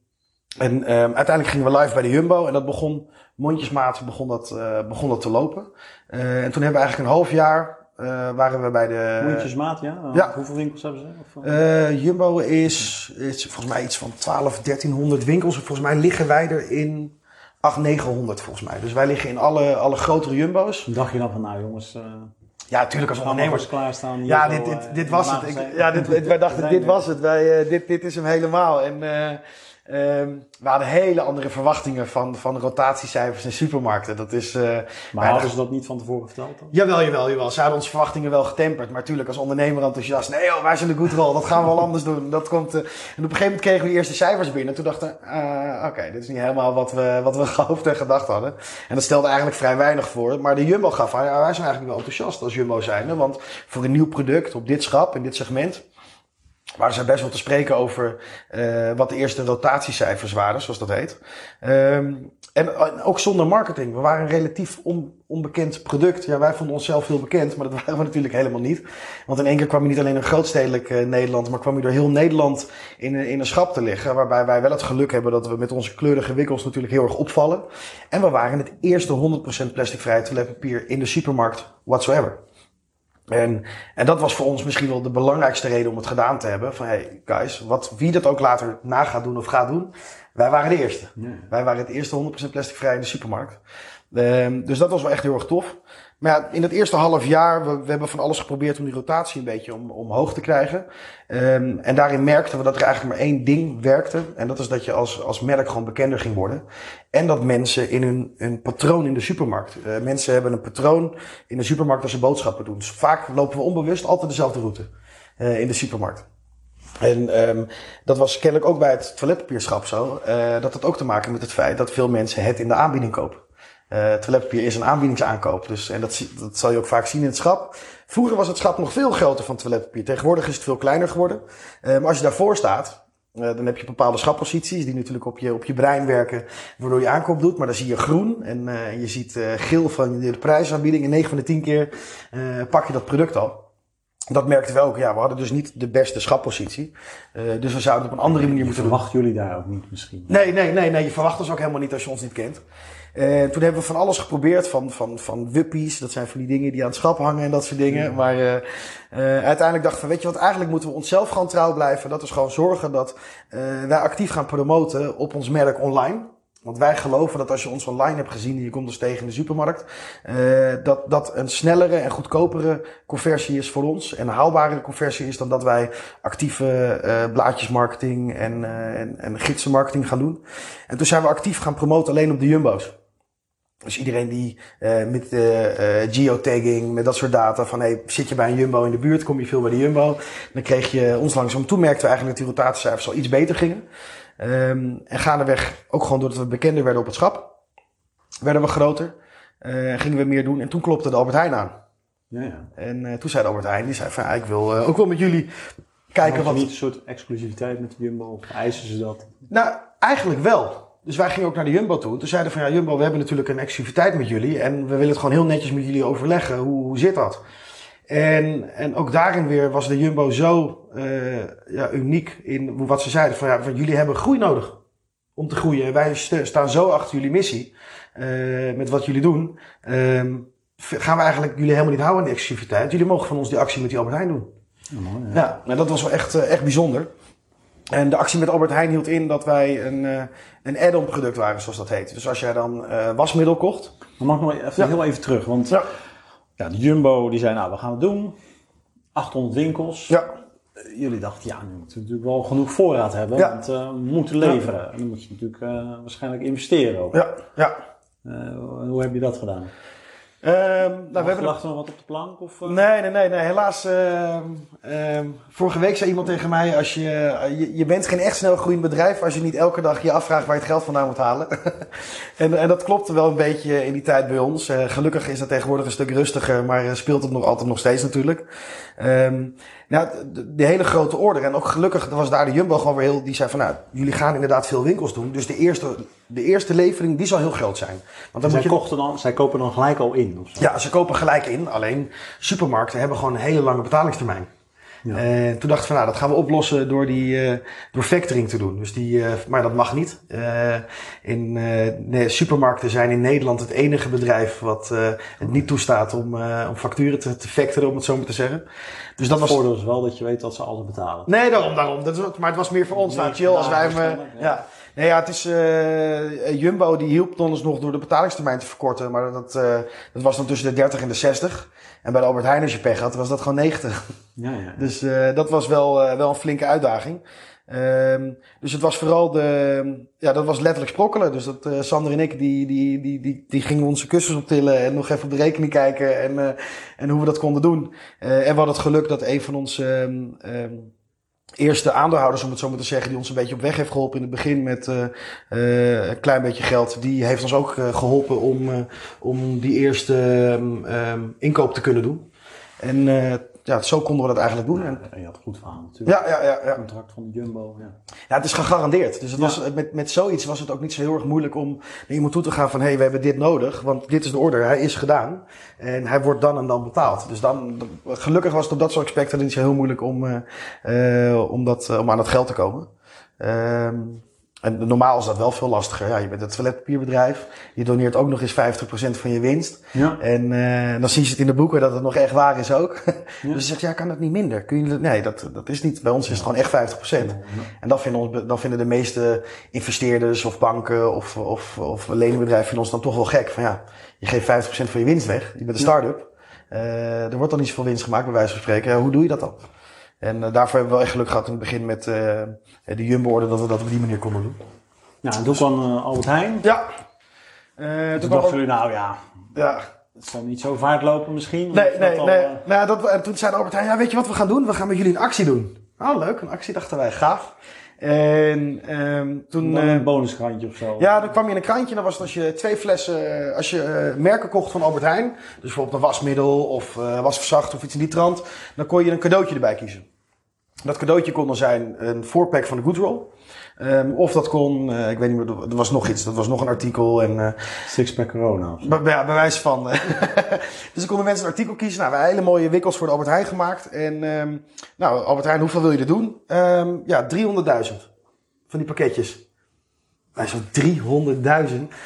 en um, uiteindelijk gingen we live bij de Jumbo en dat begon, mondjesmaat begon dat, uh, begon dat te lopen. Uh, en toen hebben we eigenlijk een half jaar, uh, waren we bij de... Mondjesmaat, ja? Ja. Hoeveel winkels hebben ze? Of, Jumbo is, is volgens mij iets van 12, 1300 winkels. Volgens mij liggen wij er in 8, 900 volgens mij. Dus wij liggen in alle, alle grotere Jumbo's. Dacht je dan van, nou jongens... Ja, natuurlijk als ondernemers. klaarstaan. Ja, dit, dit, dit was het. Ik, ja, dit, wij dachten, [LAUGHS] dit was het. Wij, dit, dit is hem helemaal. En Um, we hadden hele andere verwachtingen van, van rotatiecijfers in supermarkten. Dat is, uh, maar hadden ze dat niet van tevoren verteld dan? Jawel, jawel, jawel. Ze hadden onze verwachtingen wel getemperd. Maar natuurlijk als ondernemer enthousiast. Nee joh, wij zijn de good roll. Dat gaan we wel anders doen. Dat komt, uh, en op een gegeven moment kregen we die eerste cijfers binnen. Toen dachten we, uh, oké, okay, dit is niet helemaal wat we, wat we [LAUGHS] gehoopt en gedacht hadden. En dat stelde eigenlijk vrij weinig voor. Maar de Jumbo gaf aan, ja, wij zijn eigenlijk wel enthousiast als Jumbo zijn. Want voor een nieuw product op dit schap, in dit segment waren ze best wel te spreken over uh, wat de eerste rotatiecijfers waren, zoals dat heet. Um, en, ook zonder marketing. We waren een relatief on, onbekend product. Ja, wij vonden onszelf heel bekend, maar dat [LAUGHS] waren we natuurlijk helemaal niet. Want in één keer kwam je niet alleen in grootstedelijk uh, Nederland, maar kwam je door heel Nederland in, in een schap te liggen. Waarbij wij wel het geluk hebben dat we met onze kleurige wikkels natuurlijk heel erg opvallen. En we waren het eerste 100% plasticvrij toiletpapier in de supermarkt whatsoever. En, en dat was voor ons misschien wel de belangrijkste reden om het gedaan te hebben. Van hey guys, wat, wie dat ook later na gaat doen of gaat doen. Wij waren de eerste. Wij waren het eerste 100% plasticvrij in de supermarkt. Um, dus dat was wel echt heel erg tof. Maar ja, in het eerste half jaar, we, we hebben van alles geprobeerd om die rotatie een beetje om, omhoog te krijgen. Um, en daarin merkten we dat er eigenlijk maar één ding werkte. En dat is dat je als, als merk gewoon bekender ging worden. En dat mensen in hun, hun patroon in de supermarkt. Uh, mensen hebben een patroon in de supermarkt als ze boodschappen doen. Dus vaak lopen we onbewust altijd dezelfde route uh, in de supermarkt. En um, dat was kennelijk ook bij het toiletpapierschap zo. Uh, dat had ook te maken met het feit dat veel mensen het in de aanbieding kopen. Uh, toiletpapier is een aanbiedingsaankoop. Dus, en dat, dat zal je ook vaak zien in het schap. Vroeger was het schap nog veel groter van toiletpapier. Tegenwoordig is het veel kleiner geworden. Uh, maar als je daarvoor staat, uh, dan heb je bepaalde schapposities die natuurlijk op je, op je brein werken, waardoor je aankoop doet. Maar dan zie je groen en je ziet geel van de prijsaanbieding. En 9 van de 10 keer pak je dat product al. Dat merkten we ook. Ja, we hadden dus niet de beste schappositie. Uh, dus we zouden het op een andere manier je moeten verwachten jullie daar ook niet misschien? Nee, nee, nee, nee. Je verwacht ons ook helemaal niet als je ons niet kent. En toen hebben we van alles geprobeerd, van, van, van wuppies, dat zijn van die dingen die aan het schap hangen en dat soort dingen. Maar uh, uh, uiteindelijk dachten we, weet je wat, eigenlijk moeten we onszelf gewoon trouw blijven. Dat is gewoon zorgen dat uh, wij actief gaan promoten op ons merk online. Want wij geloven dat als je ons online hebt gezien en je komt dus tegen in de supermarkt, uh, dat dat een snellere en goedkopere conversie is voor ons. En een haalbare conversie is dan dat wij actieve uh, blaadjesmarketing en, uh, en, en gidsenmarketing gaan doen. En toen zijn we actief gaan promoten alleen op de jumbo's. Dus iedereen die uh, met uh, uh, geotagging, met dat soort data van hey, zit je bij een jumbo in de buurt, kom je veel bij de jumbo. Dan kreeg je ons langzaam. Toen merkten we eigenlijk dat die rotatiecijfers al iets beter gingen. Um, en gaandeweg, ook gewoon doordat we bekender werden op het schap, werden we groter. Uh, gingen we meer doen. En toen klopte de Albert Heijn aan. Ja, ja. En uh, toen zei de Albert Heijn, die zei van ja, ik wil uh, ook wel met jullie kijken wat... niet een soort exclusiviteit met de Jumbo? Of eisen ze dat? Nou, eigenlijk wel. Dus wij gingen ook naar de Jumbo toe. Toen zeiden van ja, Jumbo, we hebben natuurlijk een exclusiviteit met jullie. En we willen het gewoon heel netjes met jullie overleggen. Hoe, hoe zit dat? En, en ook daarin weer was de Jumbo zo uh, ja, uniek in wat ze zeiden. Van, ja, van jullie hebben groei nodig om te groeien. En wij st staan zo achter jullie missie. Uh, met wat jullie doen. Uh, gaan we eigenlijk jullie helemaal niet houden aan die exclusiviteit. Jullie mogen van ons die actie met die Albert Heijn doen. Ja, mooi, ja. ja nou, dat was wel echt, uh, echt bijzonder. En de actie met Albert Heijn hield in dat wij een, een add-on product waren, zoals dat heet. Dus als jij dan uh, wasmiddel kocht. Dan mag ik nog even, ja. heel even terug. Want ja. Ja. de Jumbo die zei, nou we gaan het doen. 800 winkels. Ja. Uh, jullie dachten, ja, nu moeten we natuurlijk wel genoeg voorraad hebben. Ja. Want uh, we moeten leveren. Ja. En dan moet je natuurlijk waarschijnlijk investeren ook. Ja, ja. hoe heb je dat gedaan? Um, nou, we hebben nog wat op de plank? Of, uh... Nee, nee, nee, nee. Helaas. Uh, uh, vorige week zei iemand tegen mij: als je, je, je bent geen echt snel groeiend bedrijf als je niet elke dag je afvraagt waar je het geld vandaan moet halen. [LAUGHS] en, en dat klopte wel een beetje in die tijd bij ons. gelukkig is dat tegenwoordig een stuk rustiger, maar speelt het nog altijd nog steeds natuurlijk. Um, nou, de, de, hele grote order. En ook gelukkig was daar de Jumbo gewoon weer heel... Die zei van, nou, jullie gaan inderdaad veel winkels doen. Dus de eerste, de eerste levering, die zal heel groot zijn. Want dan zij, moet je... kochten dan, zij kopen dan gelijk al in? Of zo? Ja, ze kopen gelijk in. Alleen supermarkten hebben gewoon een hele lange betalingstermijn. Ja. En toen dachten we, nou, dat gaan we oplossen door die uh, door factoring te doen. Dus die, uh, maar dat mag niet. Uh, in nee, supermarkten zijn in Nederland het enige bedrijf wat het niet toestaat om, om facturen te, te factoren, om het zo maar te zeggen. Dus dat was. Het voordeel is wel dat je weet dat ze alles betalen. Nee, daarom, daarom. Dat is, maar het was meer voor ons. Nee, nou, chill als wij hem. Ja. Nee, ja, het is Jumbo die hielp ons nog door de betalingstermijn te verkorten, maar dat, dat was dan tussen de 30 en de 60. En bij de Albert Heijn, als je pech had, was dat gewoon 90. Ja, ja. Dus uh, dat was wel, uh, wel een flinke uitdaging. Um, dus het was vooral de, ja, dat was letterlijk sprokkelen. Dus dat uh, Sander en ik, die, die, die, die, die gingen onze kussens optillen en nog even op de rekening kijken en, en hoe we dat konden doen. En we hadden het geluk dat een van onze um, um, eerste aandeelhouders, om het zo maar te zeggen, die ons een beetje op weg heeft geholpen in het begin met uh, een klein beetje geld, die heeft ons ook uh, geholpen om, om die eerste um, inkoop te kunnen doen. En ja, zo konden we dat eigenlijk doen. En, en je had een goed verhaal natuurlijk. Ja, ja, ja. ja. Contract van de Jumbo, ja. Ja, het is gegarandeerd. Dus het ja. was, met, met zoiets was het ook niet zo heel erg moeilijk om naar iemand toe te gaan van... hé, hey, we hebben dit nodig, want dit is de order, hij is gedaan. En hij wordt dan en dan betaald. Dus dan, gelukkig was het op dat soort aspecten niet zo heel moeilijk om, uh, om, dat, uh, om aan het geld te komen. Um, en normaal is dat wel veel lastiger. Ja, je bent een toiletpapierbedrijf. Je doneert ook nog eens 50% van je winst. Ja. En uh, dan zien ze het in de boeken dat het nog echt waar is ook. [LAUGHS] Ja. dus je zegt, ja, kan dat niet minder? Kun je, nee, dat, dat is niet. Bij ons is het gewoon echt 50%. Ja. En dat vinden, ons, dan vinden de meeste investeerders of banken of, of, of leningbedrijven vinden ons dan toch wel gek. Van ja, je geeft 50% van je winst weg. Je bent een start-up. Uh, er wordt dan niet zoveel winst gemaakt, bij wijze van spreken. Ja, hoe doe je dat dan? En uh, daarvoor hebben we wel echt geluk gehad in het begin met uh, de Jumbo-orde dat we dat op die manier konden doen. Ja, en toen kwam uh, Albert Heijn. Ja. toen, toen dachten jullie, nou ja, ja. het zal niet zo vaart lopen misschien. Nee, nee, al, nee. Nou, dat, en toen zei Albert Heijn, ja, weet je wat we gaan doen? We gaan met jullie een actie doen. Oh, leuk, een actie dachten wij, gaaf. En um, toen... Dan een bonuskrantje of zo. Ja, dan kwam je in een krantje. Dan was het als je twee flessen... Als je uh, merken kocht van Albert Heijn. Dus bijvoorbeeld een wasmiddel of wasverzacht of iets in die trant. Dan kon je een cadeautje erbij kiezen. Dat cadeautje kon dan zijn een voorpack van de Goodroll. Um, of dat kon, uh, ik weet niet meer, er was nog iets, dat was nog een artikel. En, uh, Sixpack corona. Ja, bij wijze van. [LAUGHS] dus dan konden mensen een artikel kiezen. Nou, we hebben hele mooie wikkels voor de Albert Heijn gemaakt. En um, nou, Albert Heijn, hoeveel wil je er doen? Um, ja, 300.000 van die pakketjes. Bij zo'n 300.000.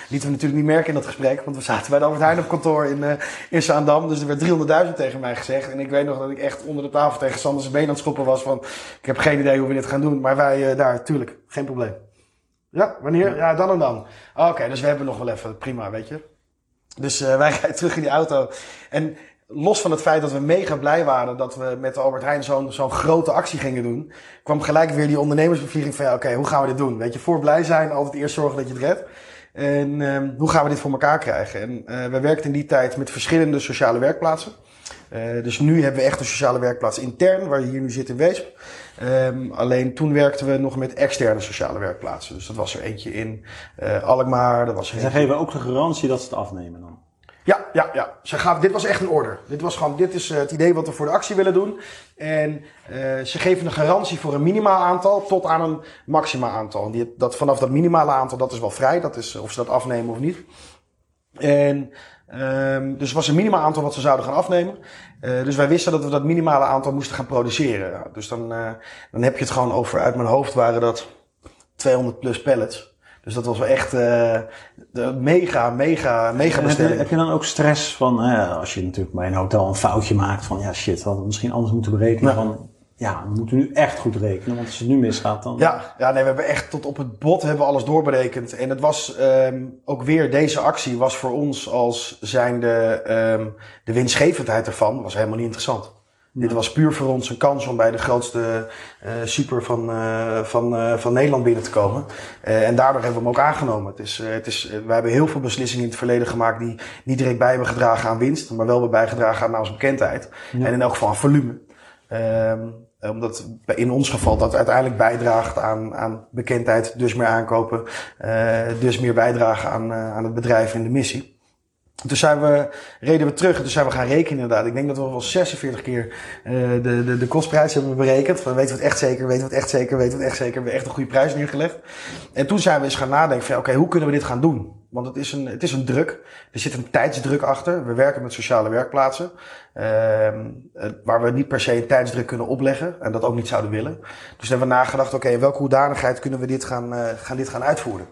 Lieten we natuurlijk niet merken in dat gesprek, want we zaten bij de Albert Heijn op kantoor in, uh, in Zaandam. Dus er werd 300.000 tegen mij gezegd. En ik weet nog dat ik echt onder de tafel tegen Sanders been aan het schoppen was van... Ik heb geen idee hoe we dit gaan doen, maar wij uh, daar, tuurlijk, geen probleem. Ja, wanneer? Ja, dan en dan. Oké, dus we hebben nog wel even, prima, weet je. Dus uh, wij [LAUGHS] rijden terug in die auto. En los van het feit dat we mega blij waren dat we met Albert Heijn zo'n zo'n grote actie gingen doen, kwam gelijk weer die ondernemersbevlieging van ja, oké, hoe gaan we dit doen? Weet je, voor blij zijn, altijd eerst zorgen dat je het redt. En um, hoe gaan we dit voor elkaar krijgen? En uh, we werkten in die tijd met verschillende sociale werkplaatsen. Uh, dus nu hebben we echt een sociale werkplaats intern, waar je hier nu zit in Weesp. Um, alleen toen werkten we nog met externe sociale werkplaatsen. Dus dat was er eentje in uh, Alkmaar. Dat was er Zij geven ook de garantie dat ze het afnemen dan? Ja, ja, ja. Ze gaven, dit was echt een order. Dit was gewoon, dit is het idee wat we voor de actie willen doen. En uh, ze geven een garantie voor een minimaal aantal tot aan een maximaal aantal. En die, dat, vanaf dat minimale aantal, dat is wel vrij. Dat is of ze dat afnemen of niet. En um, dus was een minimaal aantal wat ze zouden gaan afnemen. Uh, dus wij wisten dat we dat minimale aantal moesten gaan produceren. Dus dan, uh, dan heb je het gewoon over, uit mijn hoofd waren dat 200 plus pallets. Dus dat was wel echt uh, de mega, mega, mega bestelling. Heb je, dan ook stress van, uh, als je natuurlijk bij een hotel een foutje maakt van, ja shit, we hadden misschien anders moeten berekenen. Nou. Van, ja, we moeten nu echt goed rekenen, want als het nu misgaat dan... Ja, ja nee, we hebben echt tot op het bot hebben we alles doorberekend. En het was um, ook weer, deze actie was voor ons als zijnde um, de winstgevendheid ervan, was helemaal niet interessant. Dit was puur voor ons een kans om bij de grootste uh, super van, uh, van, uh, van Nederland binnen te komen. en daardoor hebben we hem ook aangenomen. Het is, het is, wij hebben heel veel beslissingen in het verleden gemaakt die niet direct bij hebben gedragen aan winst, maar wel bijgedragen aan onze bekendheid. Ja. En in elk geval aan volume. Um, omdat in ons geval dat uiteindelijk bijdraagt aan, aan bekendheid, dus meer aankopen, dus meer bijdragen aan, aan het bedrijf en de missie. Toen zijn we, reden we terug en toen zijn we gaan rekenen inderdaad. Ik denk dat we wel 46 keer uh, de, de, de kostprijs hebben berekend. Van weten we het echt zeker, weten we het echt zeker, weten we het echt zeker. We hebben echt een goede prijs neergelegd. En toen zijn we eens gaan nadenken van oké, hoe kunnen we dit gaan doen? Want het is, een, het is een druk. Er zit een tijdsdruk achter. We werken met sociale werkplaatsen. Uh, waar we niet per se een tijdsdruk kunnen opleggen. En dat ook niet zouden willen. Dus hebben we nagedacht, oké, welke hoedanigheid kunnen we dit gaan, uh, gaan, dit gaan uitvoeren?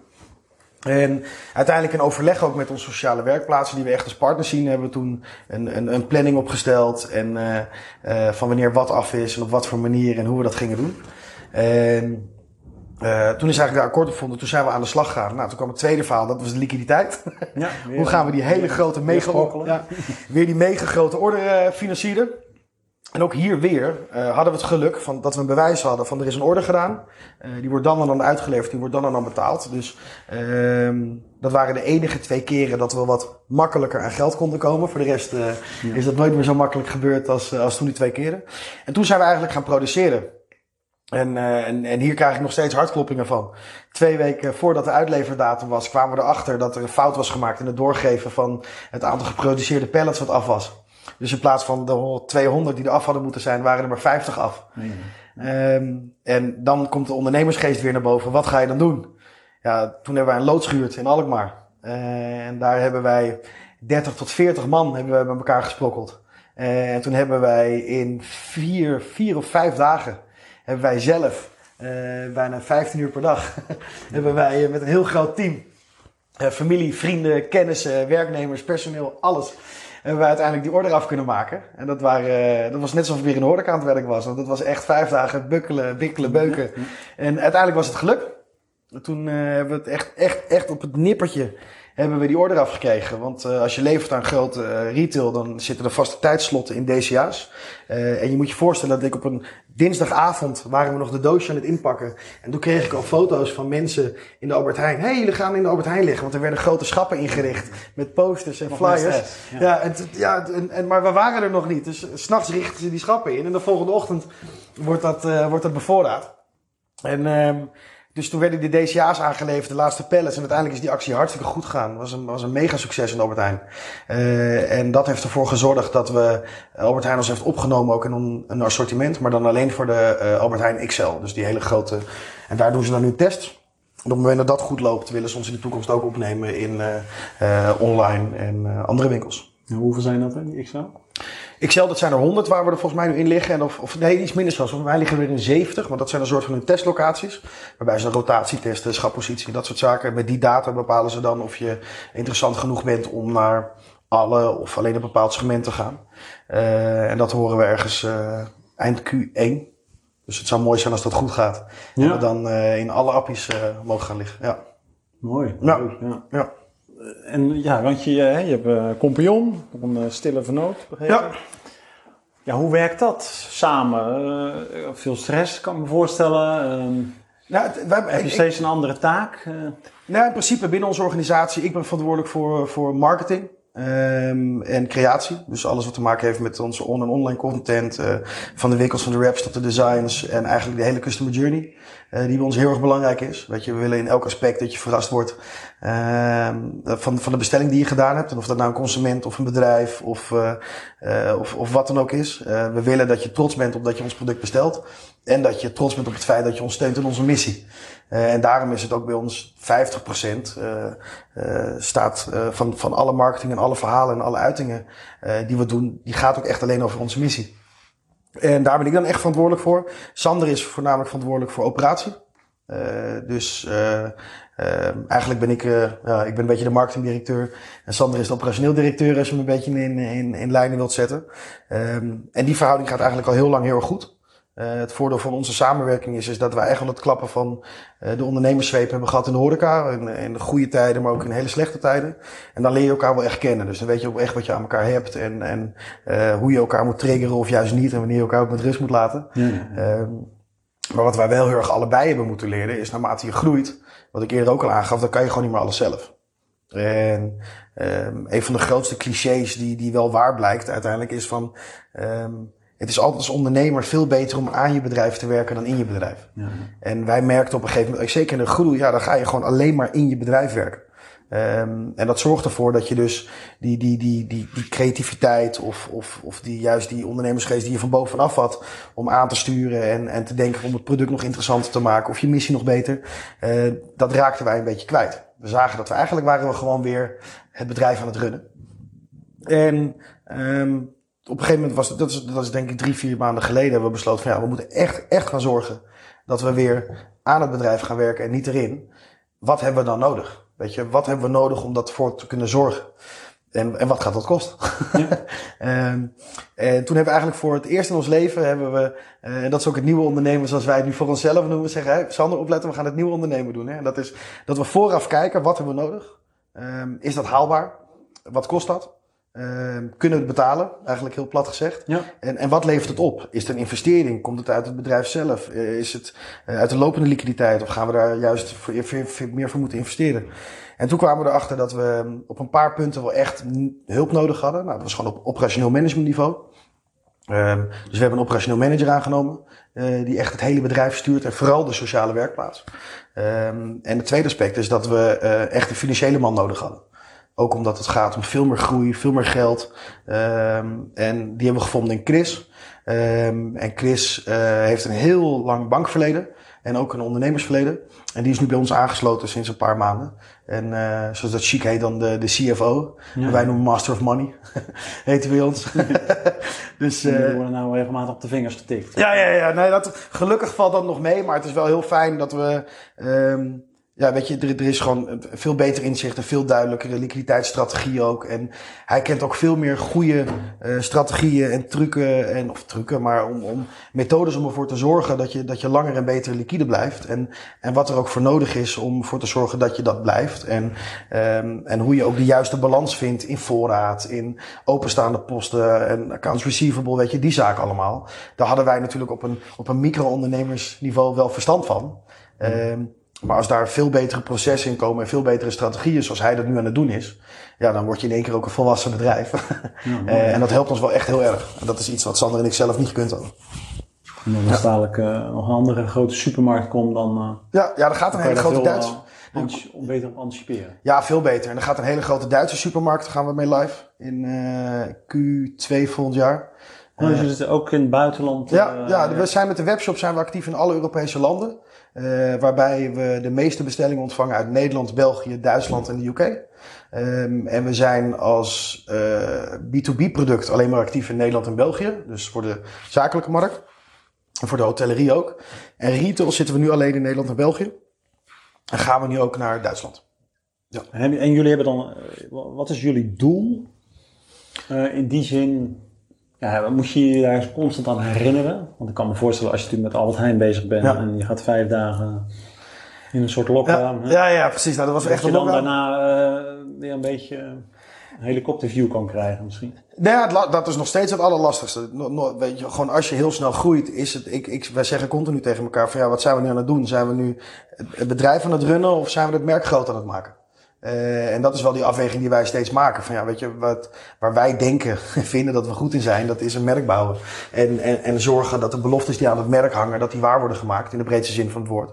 En uiteindelijk in overleg ook met onze sociale werkplaatsen, die we echt als partners zien, hebben we toen een, een, een planning opgesteld. En uh, uh, van wanneer wat af is en op wat voor manier en hoe we dat gingen doen. En uh, toen is eigenlijk daar akkoord op vonden. Toen zijn we aan de slag gegaan. Nou, toen kwam het tweede verhaal, dat was de liquiditeit. Ja, [LAUGHS] hoe gaan we die hele grote, mega, ja, weer die mega grote order financieren? En ook hier weer uh, hadden we het geluk van dat we een bewijs hadden van er is een order gedaan. Uh, die wordt dan en dan uitgeleverd, die wordt dan en dan betaald. Dus uh, dat waren de enige twee keren dat we wat makkelijker aan geld konden komen. Voor de rest ja. is dat nooit meer zo makkelijk gebeurd als, als toen die twee keren. En toen zijn we eigenlijk gaan produceren. En, en, en hier krijg ik nog steeds hartkloppingen van. Twee weken voordat de uitleverdatum was, kwamen we erachter dat er een fout was gemaakt in het doorgeven van het aantal geproduceerde pallets wat af was. Dus in plaats van de 200 die er af hadden moeten zijn, waren er maar 50 af. Um, en dan komt de ondernemersgeest weer naar boven. Wat ga je dan doen? Ja, toen hebben wij een lood gehuurd in Alkmaar. Uh, en daar hebben wij 30 tot 40 man hebben we met elkaar gesprokkeld. Uh, en toen hebben wij in vier, vier of vijf dagen hebben wij zelf uh, bijna 15 uur per dag [LAUGHS] hebben wij met een heel groot team familie, vrienden, kennissen, werknemers, personeel, alles hebben we uiteindelijk die order af kunnen maken. En dat, waren, dat was net alsof ik weer in de horeca aan het werk was. Want dat was echt vijf dagen bukkelen, bikkelen, beuken. En uiteindelijk was het geluk. Toen uh, hebben we het echt, echt, echt op het nippertje hebben we die order afgekregen. Want uh, als je levert aan grote uh, retail, dan zitten er vaste tijdslotten in DCA's. Uh, en je moet je voorstellen dat ik op een dinsdagavond waren we nog de doosje aan het inpakken. En toen kreeg ik al foto's van mensen in de Albert Heijn. Hé, hey, jullie gaan in de Albert Heijn liggen. Want er werden grote schappen ingericht met posters en nog flyers. Ja, ja, en, ja en, en, maar we waren er nog niet. Dus s'nachts richten ze die schappen in. En de volgende ochtend wordt dat, wordt dat bevoorraad. En... Dus toen werden die DCA's aangeleverd, de laatste pallets. En uiteindelijk is die actie hartstikke goed gegaan. Was een, was een mega succes in Albert Heijn. Uh, en dat heeft ervoor gezorgd dat we Albert Heijn ons heeft opgenomen ook in een, assortiment. Maar dan alleen voor de uh, Albert Heijn XL. Dus die hele grote. En daar doen ze dan nu test. En op het moment dat dat goed loopt, willen ze ons in de toekomst ook opnemen in uh, online en andere winkels. Hoeveel zijn dat dan, die XL? Excel, dat zijn er 100 waar we er volgens mij nu in liggen. En of, of nee, iets minder zelfs. Volgens mij liggen we er in 70. Want dat zijn een soort van hun testlocaties. Waarbij ze rotatie testen, schappositie, dat soort zaken. En met die data bepalen ze dan of je interessant genoeg bent om naar alle of alleen een bepaald segment te gaan. Uh, en dat horen we ergens uh, eind Q1. Dus het zou mooi zijn als dat goed gaat. Ja. En we dan uh, in alle appies mogen gaan liggen. Ja. Mooi. Ja. ja. ja. En ja, want je, je hebt een compagnon, een stille vernoot, begrepen? Ja. Ja, hoe werkt dat samen? veel stress, kan ik me voorstellen. Ehm, nou, wij, heb je steeds een andere taak? Nou, in principe binnen onze organisatie, ik ben verantwoordelijk voor, voor marketing. Um, en creatie. Dus alles wat te maken heeft met onze on- en online content. Uh, van de winkels van de raps tot de designs. En eigenlijk de hele customer journey. Uh, die bij ons heel erg belangrijk is. Weet je, we willen in elk aspect dat je verrast wordt. Uh, van, van de bestelling die je gedaan hebt. En of dat nou een consument of een bedrijf of, uh, of, of wat dan ook is. we willen dat je trots bent op dat je ons product bestelt. En dat je trots bent op het feit dat je ons steunt in onze missie. En daarom is het ook bij ons 50% uh, uh, staat van, van alle marketing en alle verhalen en alle uitingen die we doen, die gaat ook echt alleen over onze missie. En daar ben ik dan echt verantwoordelijk voor. Sander is voornamelijk verantwoordelijk voor operatie. dus eigenlijk ben ik, ja, ik ben een beetje de marketingdirecteur. En Sander is de operationeel directeur als je hem een beetje in, in, in lijnen wilt zetten. Um, en die verhouding gaat eigenlijk al heel lang heel erg goed. Uh, het voordeel van onze samenwerking is, is dat wij echt wel het klappen van uh, de ondernemerszweep hebben gehad in de horeca. In, in de goede tijden, maar ook in hele slechte tijden. En dan leer je elkaar wel echt kennen. Dus dan weet je ook echt wat je aan elkaar hebt. En, en uh, hoe je elkaar moet triggeren of juist niet. En wanneer je elkaar ook met rust moet laten. Ja. Um, maar wat wij wel heel erg allebei hebben moeten leren, is naarmate je groeit, wat ik eerder ook al aangaf, dan kan je gewoon niet meer alles zelf. En um, een van de grootste clichés die, die wel waar blijkt uiteindelijk is van... Um, het is altijd als ondernemer veel beter om aan je bedrijf te werken dan in je bedrijf. Ja. En wij merkten op een gegeven moment, zeker in de groei, ja, dan ga je gewoon alleen maar in je bedrijf werken. Um, en dat zorgt ervoor dat je dus die, die, die, die, die creativiteit of, of, of die, juist die ondernemersgeest die je van bovenaf had om aan te sturen en, en te denken om het product nog interessanter te maken of je missie nog beter, uh, dat raakten wij een beetje kwijt. We zagen dat we eigenlijk waren we gewoon weer het bedrijf aan het runnen. En um, op een gegeven moment was dat is, dat is denk ik drie, vier maanden geleden hebben we besloten van ja, we moeten echt, echt gaan zorgen dat we weer aan het bedrijf gaan werken en niet erin. Wat hebben we dan nodig? Weet je, wat hebben we nodig om dat voor te kunnen zorgen? En, en wat gaat dat kosten? Ja. um, [LAUGHS] en toen hebben we eigenlijk voor het eerst in ons leven hebben we, uh, en dat is ook het nieuwe ondernemen zoals wij het nu voor onszelf noemen, zeggen, hey, Sander opletten, we gaan het nieuwe ondernemen doen. Hè? En dat is dat we vooraf kijken, wat hebben we nodig? Um, is dat haalbaar? Wat kost dat? Uh, kunnen we het betalen, eigenlijk heel plat gezegd. Ja. En, en wat levert het op? Is het een investering? Komt het uit het bedrijf zelf? Uh, is het uh, uit de lopende liquiditeit? Of gaan we daar juist voor, voor, meer voor moeten investeren? En toen kwamen we erachter dat we op een paar punten wel echt hulp nodig hadden. Nou, dat was gewoon op operationeel managementniveau. Um, dus we hebben een operationeel manager aangenomen. Uh, die echt het hele bedrijf stuurt en vooral de sociale werkplaats. Um, en het tweede aspect is dat we uh, echt een financiële man nodig hadden. Ook omdat het gaat om veel meer groei, veel meer geld. Um, en die hebben we gevonden in Chris. Um, en Chris uh, heeft een heel lang bankverleden. En ook een ondernemersverleden. En die is nu bij ons aangesloten sinds een paar maanden. En uh, zoals dat chic heet dan de, de CFO. Ja. Wij noemen Master of Money. [LAUGHS] heet hij bij ons. [LAUGHS] dus, uh, die worden nou regelmatig op de vingers getikt. Ja, ja, ja. Nee, dat, gelukkig valt dat nog mee. Maar het is wel heel fijn dat we... Um, ja, weet je, er, er is gewoon veel beter inzicht en veel duidelijkere liquiditeitsstrategie ook. En hij kent ook veel meer goede uh, strategieën en trucken, en, of trucken, maar om, om methodes om ervoor te zorgen dat je, dat je langer en beter liquide blijft. En, en wat er ook voor nodig is om ervoor te zorgen dat je dat blijft. En, um, en hoe je ook de juiste balans vindt in voorraad, in openstaande posten en accounts receivable, weet je, die zaken allemaal. Daar hadden wij natuurlijk op een, op een micro-ondernemersniveau wel verstand van. Um, maar als daar veel betere processen in komen en veel betere strategieën, zoals hij dat nu aan het doen is, ja, dan word je in één keer ook een volwassen bedrijf. [LAUGHS] Ja, uh, en dat helpt ons wel echt heel erg. En dat is iets wat Sander en ik zelf niet gekund hadden. En dan als ja. dadelijk uh, nog een andere grote supermarkt komt, dan. Uh, ja, ja, er gaat een hele grote Duitse. Om beter op anticiperen. Ja, veel beter. En er gaat een hele grote Duitse supermarkt, gaan we mee live in Q2 volgend jaar. Oh, dus je zit ook in het buitenland? Ja, ja, we zijn met de webshop zijn we actief in alle Europese landen. Uh, waarbij we de meeste bestellingen ontvangen uit Nederland, België, Duitsland en de UK. Um, en we zijn als uh, B2B product alleen maar actief in Nederland en België. Dus voor de zakelijke markt. En voor de hotellerie ook. En retail zitten we nu alleen in Nederland en België. En gaan we nu ook naar Duitsland. Ja. En, jullie hebben dan, wat is jullie doel? In die zin, ja, moet je je daar constant aan herinneren? Want ik kan me voorstellen als je natuurlijk met Albert Heijn bezig bent ja. en je gaat vijf dagen in een soort lockdown. Ja, ja, ja, precies. Nou, dat was dat echt je een dan lockdown. daarna uh, weer een beetje een helikopterview kan krijgen misschien. Nou ja, dat is nog steeds het allerlastigste. No, no, weet je, gewoon als je heel snel groeit, is het. Ik, ik, wij zeggen continu tegen elkaar: van ja, wat zijn we nu aan het doen? Zijn we nu het bedrijf aan het runnen of zijn we het merk groot aan het maken? Uh, en dat is wel die afweging die wij steeds maken. Van ja, weet je, wat, waar wij denken en vinden dat we goed in zijn, dat is een merk bouwen. En, en, en zorgen dat de beloftes die aan het merk hangen, dat die waar worden gemaakt in de breedste zin van het woord.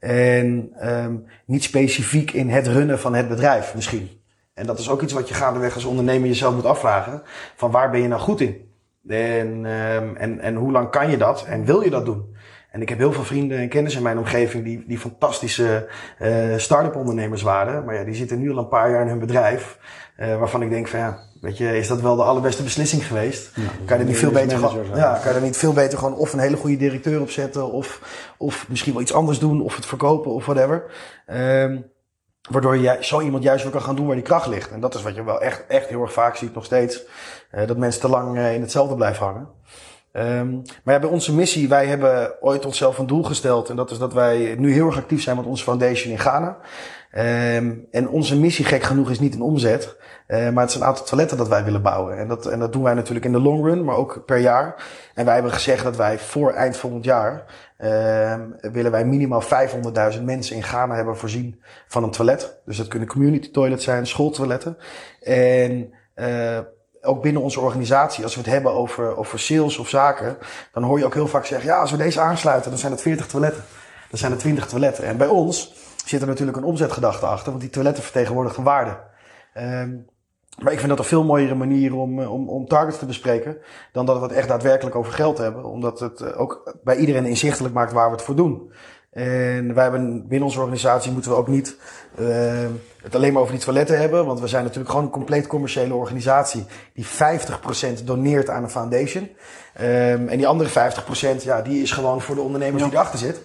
En um, niet specifiek in het runnen van het bedrijf misschien. En dat is ook iets wat je gaandeweg als ondernemer jezelf moet afvragen. Van waar ben je nou goed in? En, um, en, en hoe lang kan je dat? En wil je dat doen? En ik heb heel veel vrienden en kennissen in mijn omgeving die, die fantastische uh, start-up ondernemers waren. Maar ja, die zitten nu al een paar jaar in hun bedrijf. Uh, waarvan ik denk van ja, weet je, is dat wel de allerbeste beslissing geweest? Ja, kan je er niet veel beter gewoon, ja, kan je er niet veel beter gewoon of een hele goede directeur op zetten of, of misschien wel iets anders doen of het verkopen of whatever. Um, Waardoor je zo iemand juist weer kan gaan doen waar die kracht ligt. En dat is wat je wel echt, echt heel erg vaak ziet nog steeds. Uh, dat mensen te lang in hetzelfde blijven hangen. Um, maar ja, bij onze missie, wij hebben ooit onszelf een doel gesteld. En dat is dat wij nu heel erg actief zijn met onze foundation in Ghana. Um, en onze missie, gek genoeg, is niet een omzet. Uh, maar het is een aantal toiletten dat wij willen bouwen. En dat, en dat doen wij natuurlijk in de long run, maar ook per jaar. En wij hebben gezegd dat wij voor eind volgend jaar uh, willen wij minimaal 500.000 mensen in Ghana hebben voorzien van een toilet. Dus dat kunnen community toilets zijn, schooltoiletten. En uh, ook binnen onze organisatie, als we het hebben over, over sales of zaken, dan hoor je ook heel vaak zeggen, ja, als we deze aansluiten, dan zijn het 40 toiletten. Dan zijn het 20 toiletten. En bij ons zit er natuurlijk een omzetgedachte achter, want die toiletten vertegenwoordigen waarde. Um, maar ik vind dat een veel mooiere manier om, om, om targets te bespreken. Dan dat we het echt daadwerkelijk over geld hebben. Omdat het ook bij iedereen inzichtelijk maakt waar we het voor doen. En wij hebben binnen onze organisatie moeten we ook niet uh, het alleen maar over die toiletten hebben. Want we zijn natuurlijk gewoon een compleet commerciële organisatie. Die 50% doneert aan een foundation. Um, en die andere 50% ja, die is gewoon voor de ondernemers ja. die erachter zit.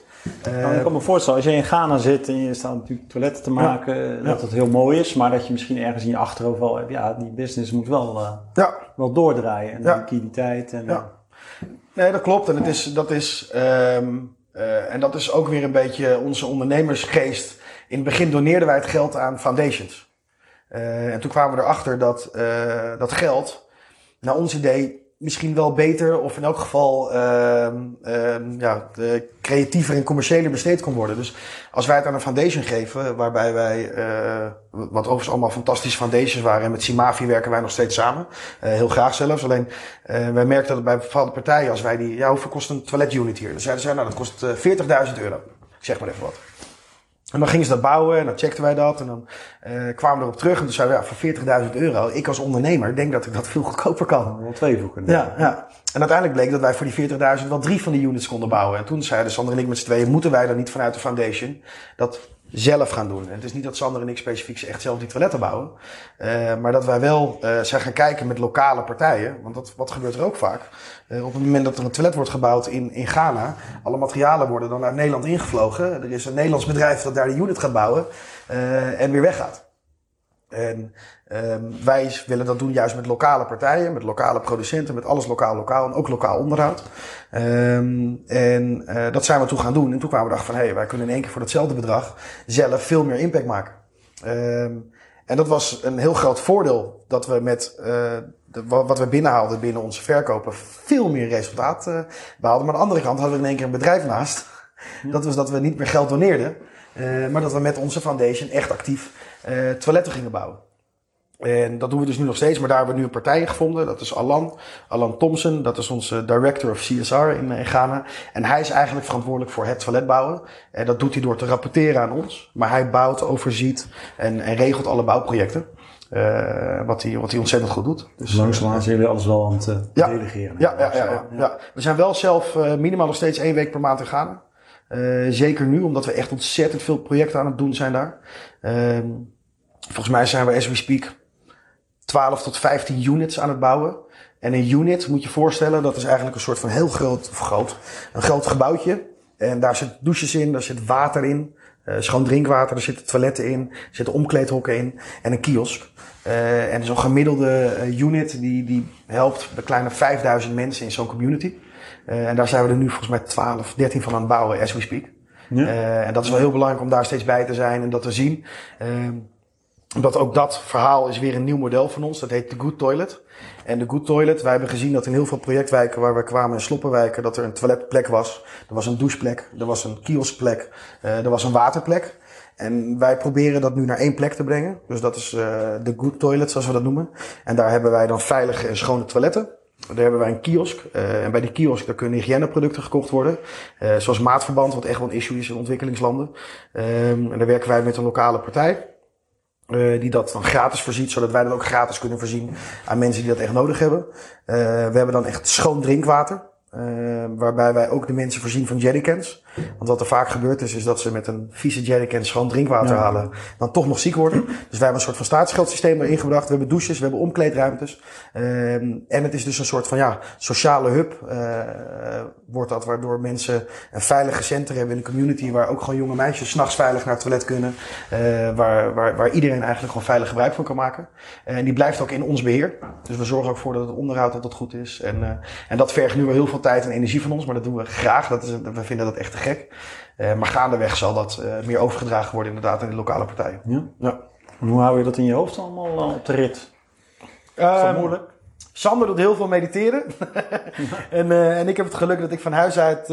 Nou, ik kan me voorstellen, als je in Ghana zit en je staat natuurlijk toiletten te maken, ja, dat het heel mooi is, maar dat je misschien ergens in je achterhoofd wel hebt, ja, die business moet wel, uh, ja. wel doordraaien. En de liquiditeit. En, ja. Nee, dat klopt. En het is, dat is, um, uh, en dat is ook weer een beetje onze ondernemersgeest. In het begin doneerden wij het geld aan foundations. Uh, en toen kwamen we erachter dat dat geld, naar ons idee, misschien wel beter of in elk geval uh, uh, ja, creatiever en commerciëler besteed kon worden. Dus als wij het aan een foundation geven, waarbij wij, uh, wat overigens allemaal fantastische foundations waren, en met Simavi werken wij nog steeds samen, heel graag zelfs. Alleen wij merkten dat bij bepaalde partijen, als wij die, ja, hoeveel kost een toiletunit hier? Dan zeiden ze, nou, dat kost 40.000 euro. Ik zeg maar even wat. En dan gingen ze dat bouwen en dan checkten wij dat en dan uh, kwamen we erop terug. En toen zeiden we, ja, voor 40.000 euro, ik als ondernemer denk dat ik dat veel goedkoper kan. Wel twee voor kunnen. Ja, ja. En uiteindelijk bleek dat wij voor die 40.000 wel drie van die units konden bouwen. En toen zeiden Sander en ik met z'n tweeën, moeten wij dan niet vanuit de foundation dat zelf gaan doen. En het is niet dat Sander en ik specifiek echt zelf die toiletten bouwen. Uh, maar dat wij wel uh, zijn gaan kijken met lokale partijen. Want dat, wat gebeurt er ook vaak? Uh, op het moment dat er een toilet wordt gebouwd in, in Ghana, alle materialen worden dan uit Nederland ingevlogen. Er is een Nederlands bedrijf dat daar de unit gaat bouwen en weer weggaat. En um, wij willen dat doen juist met lokale partijen, met lokale producenten, met alles lokaal, lokaal en ook lokaal onderhoud. Um, en uh, dat zijn we toen gaan doen. En toen kwamen we erachter van, hé, hey, wij kunnen in één keer voor datzelfde bedrag zelf veel meer impact maken. Um, en dat was een heel groot voordeel dat we met uh, de, wat we binnenhaalden binnen onze verkopen veel meer resultaat uh, behaalden. Maar aan de andere kant hadden we in één keer een bedrijf naast. Dat was dat we niet meer geld doneerden, maar dat we met onze foundation echt actief toiletten gingen bouwen. En dat doen we dus nu nog steeds, maar daar hebben we nu een partij gevonden. Dat is Alan, Alan Thompson. Dat is onze director of CSR in, in Ghana. En hij is eigenlijk verantwoordelijk voor het toilet bouwen. En dat doet hij door te rapporteren aan ons. Maar hij bouwt, overziet en, en regelt alle bouwprojecten. wat hij wat ontzettend goed doet. Dus langzaamaan zijn jullie alles wel aan het ja, delegeren. Ja, ja, ja, ja, we zijn wel zelf minimaal nog steeds één week per maand in Ghana. zeker nu, omdat we echt ontzettend veel projecten aan het doen zijn daar. Ehm, volgens mij zijn we, as we speak, 12 tot 15 units aan het bouwen. En een unit, moet je voorstellen, dat is eigenlijk een soort van heel groot, of groot, een groot gebouwtje. En daar zitten douches in, daar zit water in, uh, schoon drinkwater, er zitten toiletten in, er zitten omkleedhokken in en een kiosk. Uh, en zo'n gemiddelde eh, unit die, die helpt de kleine 5000 mensen in zo'n community. Uh, en daar zijn we er nu volgens mij 12, 13 van aan het bouwen, as we speak. Ja. en dat is wel heel belangrijk om daar steeds bij te zijn en dat te zien. Ehm, omdat ook dat verhaal is weer een nieuw model van ons. Dat heet de Good Toilet. En de Good Toilet, wij hebben gezien dat in heel veel projectwijken waar we kwamen in sloppenwijken, dat er een toiletplek was. Er was een doucheplek, er was een kioskplek, uh, er was een waterplek. En wij proberen dat nu naar één plek te brengen. Dus dat is uh, de Good Toilet, zoals we dat noemen. En daar hebben wij dan veilige en schone toiletten. Daar hebben wij een kiosk. Uh, en bij die kiosk daar kunnen hygiëneproducten gekocht worden. Zoals maatverband, wat echt wel een issue is in ontwikkelingslanden. Um, en daar werken wij met een lokale partij. Uh, die dat dan gratis voorziet, zodat wij dat ook gratis kunnen voorzien aan mensen die dat echt nodig hebben. Uh, we hebben dan echt schoon drinkwater. Uh, waarbij wij ook de mensen voorzien van jerrycans. Want wat er vaak gebeurt is, is dat ze met een vieze jerrycan schoon drinkwater ja. halen. Dan toch nog ziek worden. Dus wij hebben een soort van staatsgeldsysteem erin gebracht. We hebben douches, we hebben omkleedruimtes. Uh, en het is dus een soort van ja, sociale hub. Uh, wordt dat waardoor mensen een veilige center hebben in de community. Waar ook gewoon jonge meisjes s'nachts veilig naar het toilet kunnen. waar, waar, waar iedereen eigenlijk gewoon veilig gebruik van kan maken. En die blijft ook in ons beheer. Dus we zorgen ook voor dat het onderhoud altijd goed is. En, en dat vergt nu wel heel veel tijd en energie van ons. Maar dat doen we graag. Dat is, we vinden dat echt te gek. Uh, maar gaandeweg zal dat uh, meer overgedragen worden inderdaad aan de lokale partijen. Ja. ja. En hoe hou je dat in je hoofd allemaal uh, op de rit? Is dat Um, moeilijk? Sander doet heel veel mediteren. [LAUGHS] en, en ik heb het geluk dat ik van huis uit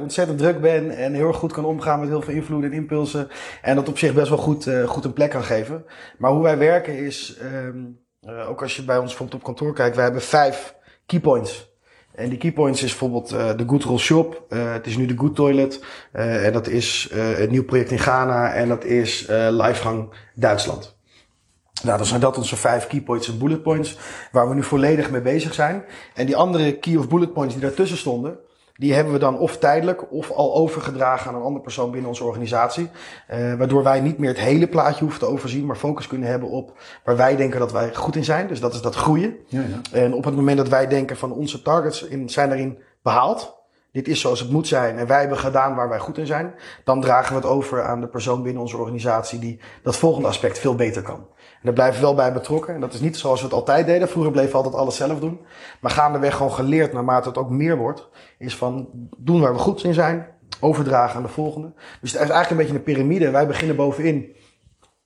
ontzettend druk ben. En heel erg goed kan omgaan met heel veel invloeden en impulsen. En dat op zich best wel goed, goed een plek kan geven. Maar hoe wij werken is, um, ook als je bij ons bijvoorbeeld op kantoor kijkt. Wij hebben vijf keypoints. En die keypoints is bijvoorbeeld uh, de Good Roll Shop. Uh, het is nu de Good Toilet. Uh, en dat is een nieuw project in Ghana. En dat is Livegang Duitsland. Nou, dan zijn dat onze vijf keypoints en bullet points. Waar we nu volledig mee bezig zijn. En die andere key of bullet points die daartussen stonden. Die hebben we dan of tijdelijk of al overgedragen aan een andere persoon binnen onze organisatie. Uh, waardoor wij niet meer het hele plaatje hoeven te overzien, maar focus kunnen hebben op waar wij denken dat wij goed in zijn. Dus dat is dat groeien. Ja, ja. En op het moment dat wij denken van onze targets in, zijn daarin behaald. Dit is zoals het moet zijn en wij hebben gedaan waar wij goed in zijn. Dan dragen we het over aan de persoon binnen onze organisatie die dat volgende aspect veel beter kan. Daar blijven we wel bij betrokken. En dat is niet zoals we het altijd deden. Vroeger bleven we altijd alles zelf doen. Maar gaandeweg gewoon geleerd, naarmate het ook meer wordt, is van doen waar we goed in zijn, overdragen aan de volgende. Dus het is eigenlijk een beetje een piramide. Wij beginnen bovenin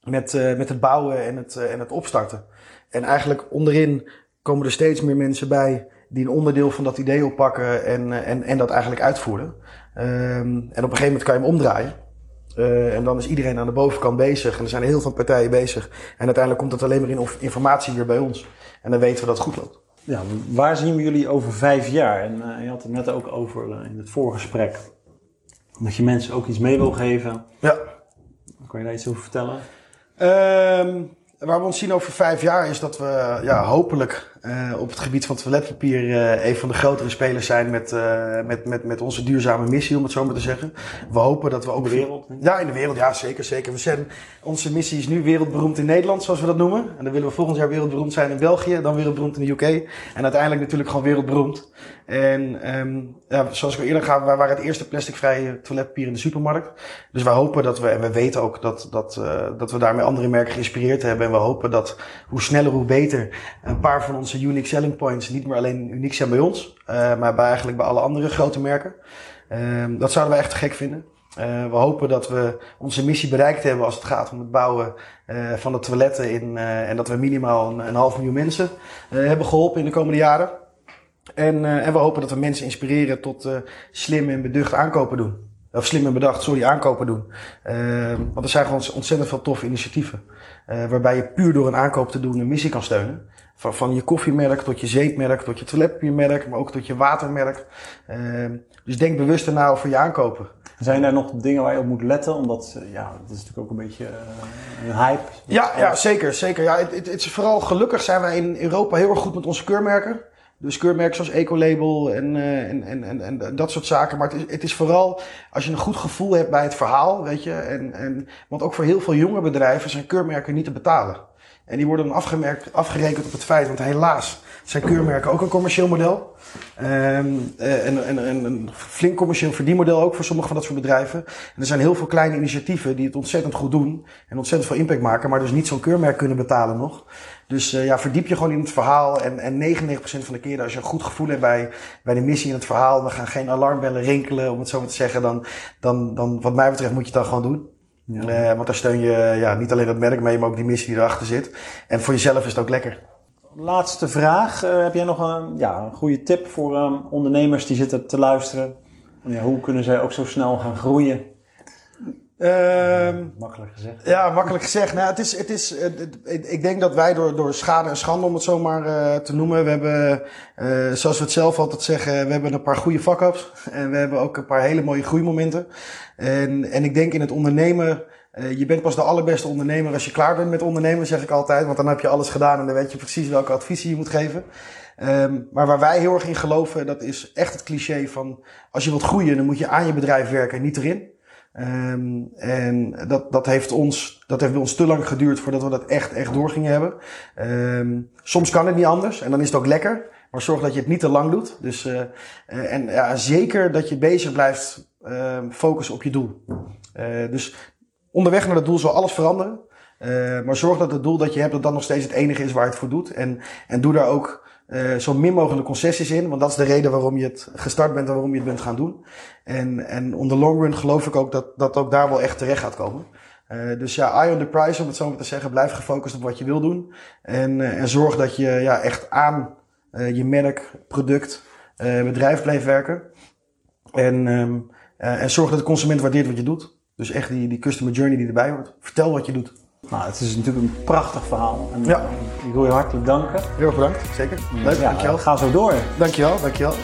met, uh, met het bouwen en het, uh, en het opstarten. En eigenlijk onderin komen er steeds meer mensen bij die een onderdeel van dat idee oppakken en, uh, en, en dat eigenlijk uitvoeren. Um, en op een gegeven moment kan je hem omdraaien. Uh, en dan is iedereen aan de bovenkant bezig. En er zijn heel veel partijen bezig. En uiteindelijk komt het alleen maar in informatie weer bij ons. En dan weten we dat het goed loopt. Ja, waar zien we jullie over vijf jaar? En uh, je had het net ook over uh, in het voorgesprek. Dat je mensen ook iets mee wil geven. Ja. Kan je daar iets over vertellen? Um, waar we ons zien over vijf jaar is dat we ja, hopelijk uh, op het gebied van toiletpapier uh, een van de grotere spelers zijn met, uh, met, met, met onze duurzame missie, om het zo maar te zeggen. We hopen dat we ook... In de wereld? Ja, in de wereld. Ja, zeker, zeker. We zijn, onze missie is nu wereldberoemd in Nederland, zoals we dat noemen. En dan willen we volgend jaar wereldberoemd zijn in België, dan wereldberoemd in de UK. En uiteindelijk natuurlijk gewoon wereldberoemd. En um, ja, zoals we eerder gaan, wij waren het eerste plasticvrije toiletpapier in de supermarkt. Dus wij hopen dat we, en we weten ook dat, dat, dat we daarmee andere merken geïnspireerd hebben. En we hopen dat hoe sneller, hoe beter een paar van onze unique selling points niet meer alleen uniek zijn bij ons, uh, maar bij eigenlijk bij alle andere grote merken. Uh, dat zouden wij echt gek vinden. Uh, we hopen dat we onze missie bereikt hebben als het gaat om het bouwen uh, van de toiletten in, en dat we minimaal een, een half miljoen mensen hebben geholpen in de komende jaren. En, en we hopen dat we mensen inspireren tot slim en beducht aankopen doen. Of slim en bedacht, sorry, aankopen doen. want er zijn gewoon ontzettend veel toffe initiatieven. waarbij je puur door een aankoop te doen een missie kan steunen. Van, van je koffiemerk tot je zeepmerk, tot je toiletpapiermerk, maar ook tot je watermerk. Ehm, dus denk bewust na over je aankopen. Zijn er nog dingen waar je op moet letten? Omdat, ja, dat is natuurlijk ook een beetje uh, een hype. Ja, ja zeker. zeker. Ja, het, het, het, is vooral gelukkig zijn wij in Europa heel erg goed met onze keurmerken. Dus keurmerken zoals Ecolabel en, uh, en, en, en, en, dat soort zaken. Maar het is, het is vooral als je een goed gevoel hebt bij het verhaal, weet je. En, en, want ook voor heel veel jonge bedrijven zijn keurmerken niet te betalen. En die worden dan afgemerkt, afgerekend op het feit, want helaas zijn keurmerken ook een commercieel model. Um, en, en, en een flink commercieel verdienmodel ook voor sommige van dat soort bedrijven. En er zijn heel veel kleine initiatieven die het ontzettend goed doen en ontzettend veel impact maken, maar dus niet zo'n keurmerk kunnen betalen nog. Dus uh, ja, verdiep je gewoon in het verhaal. En, en 99% van de keren als je een goed gevoel hebt bij, bij de missie in het verhaal, dan gaan geen alarmbellen rinkelen, om het zo maar te zeggen, dan, dan, dan wat mij betreft moet je het dan gewoon doen. Ja. Uh, want daar steun je ja, niet alleen het merk mee, maar ook die missie die erachter zit. En voor jezelf is het ook lekker. Laatste vraag. Uh, heb jij nog een, ja, een goede tip voor um, ondernemers die zitten te luisteren? Ja, hoe kunnen zij ook zo snel gaan groeien? Um, makkelijk gezegd. Ja, makkelijk gezegd. Nou, het is, het is, het, ik denk dat wij door, door schade en schande, om het zo maar uh, te noemen, we hebben, uh, zoals we het zelf altijd zeggen, we hebben een paar goede fuck-ups. En we hebben ook een paar hele mooie groeimomenten. En, en ik denk in het ondernemen, uh, je bent pas de allerbeste ondernemer als je klaar bent met ondernemen, zeg ik altijd. Want dan heb je alles gedaan en dan weet je precies welke adviezen je moet geven. Um, maar waar wij heel erg in geloven, dat is echt het cliché van, als je wilt groeien, dan moet je aan je bedrijf werken, niet erin. Um, en dat, dat heeft ons, dat heeft ons te lang geduurd voordat we dat echt, echt door gingen hebben. Um, soms kan het niet anders en dan is het ook lekker. Maar zorg dat je het niet te lang doet. Dus, uh, en ja, zeker dat je bezig blijft uh, focussen op je doel. Uh, dus onderweg naar dat doel zal alles veranderen. Maar zorg dat het doel dat je hebt, dat dat nog steeds het enige is waar het voor doet. En, en doe daar ook uh, zo min mogelijk concessies in. Want dat is de reden waarom je het gestart bent en waarom je het bent gaan doen. En, en on the long run geloof ik ook dat dat ook daar wel echt terecht gaat komen. Uh, dus ja, eye on the prize om het zo maar te zeggen. Blijf gefocust op wat je wil doen. En, uh, en zorg dat je ja, echt aan je merk, product, bedrijf blijft werken. En, um, en zorg dat de consument waardeert wat je doet. Dus echt die, die customer journey die erbij hoort. Vertel wat je doet. Nou, het is natuurlijk een prachtig verhaal. En ja. ik wil je hartelijk danken. Heel erg bedankt, zeker. Leuk, ja, dankjewel. Ga zo door. Dankjewel, dankjewel.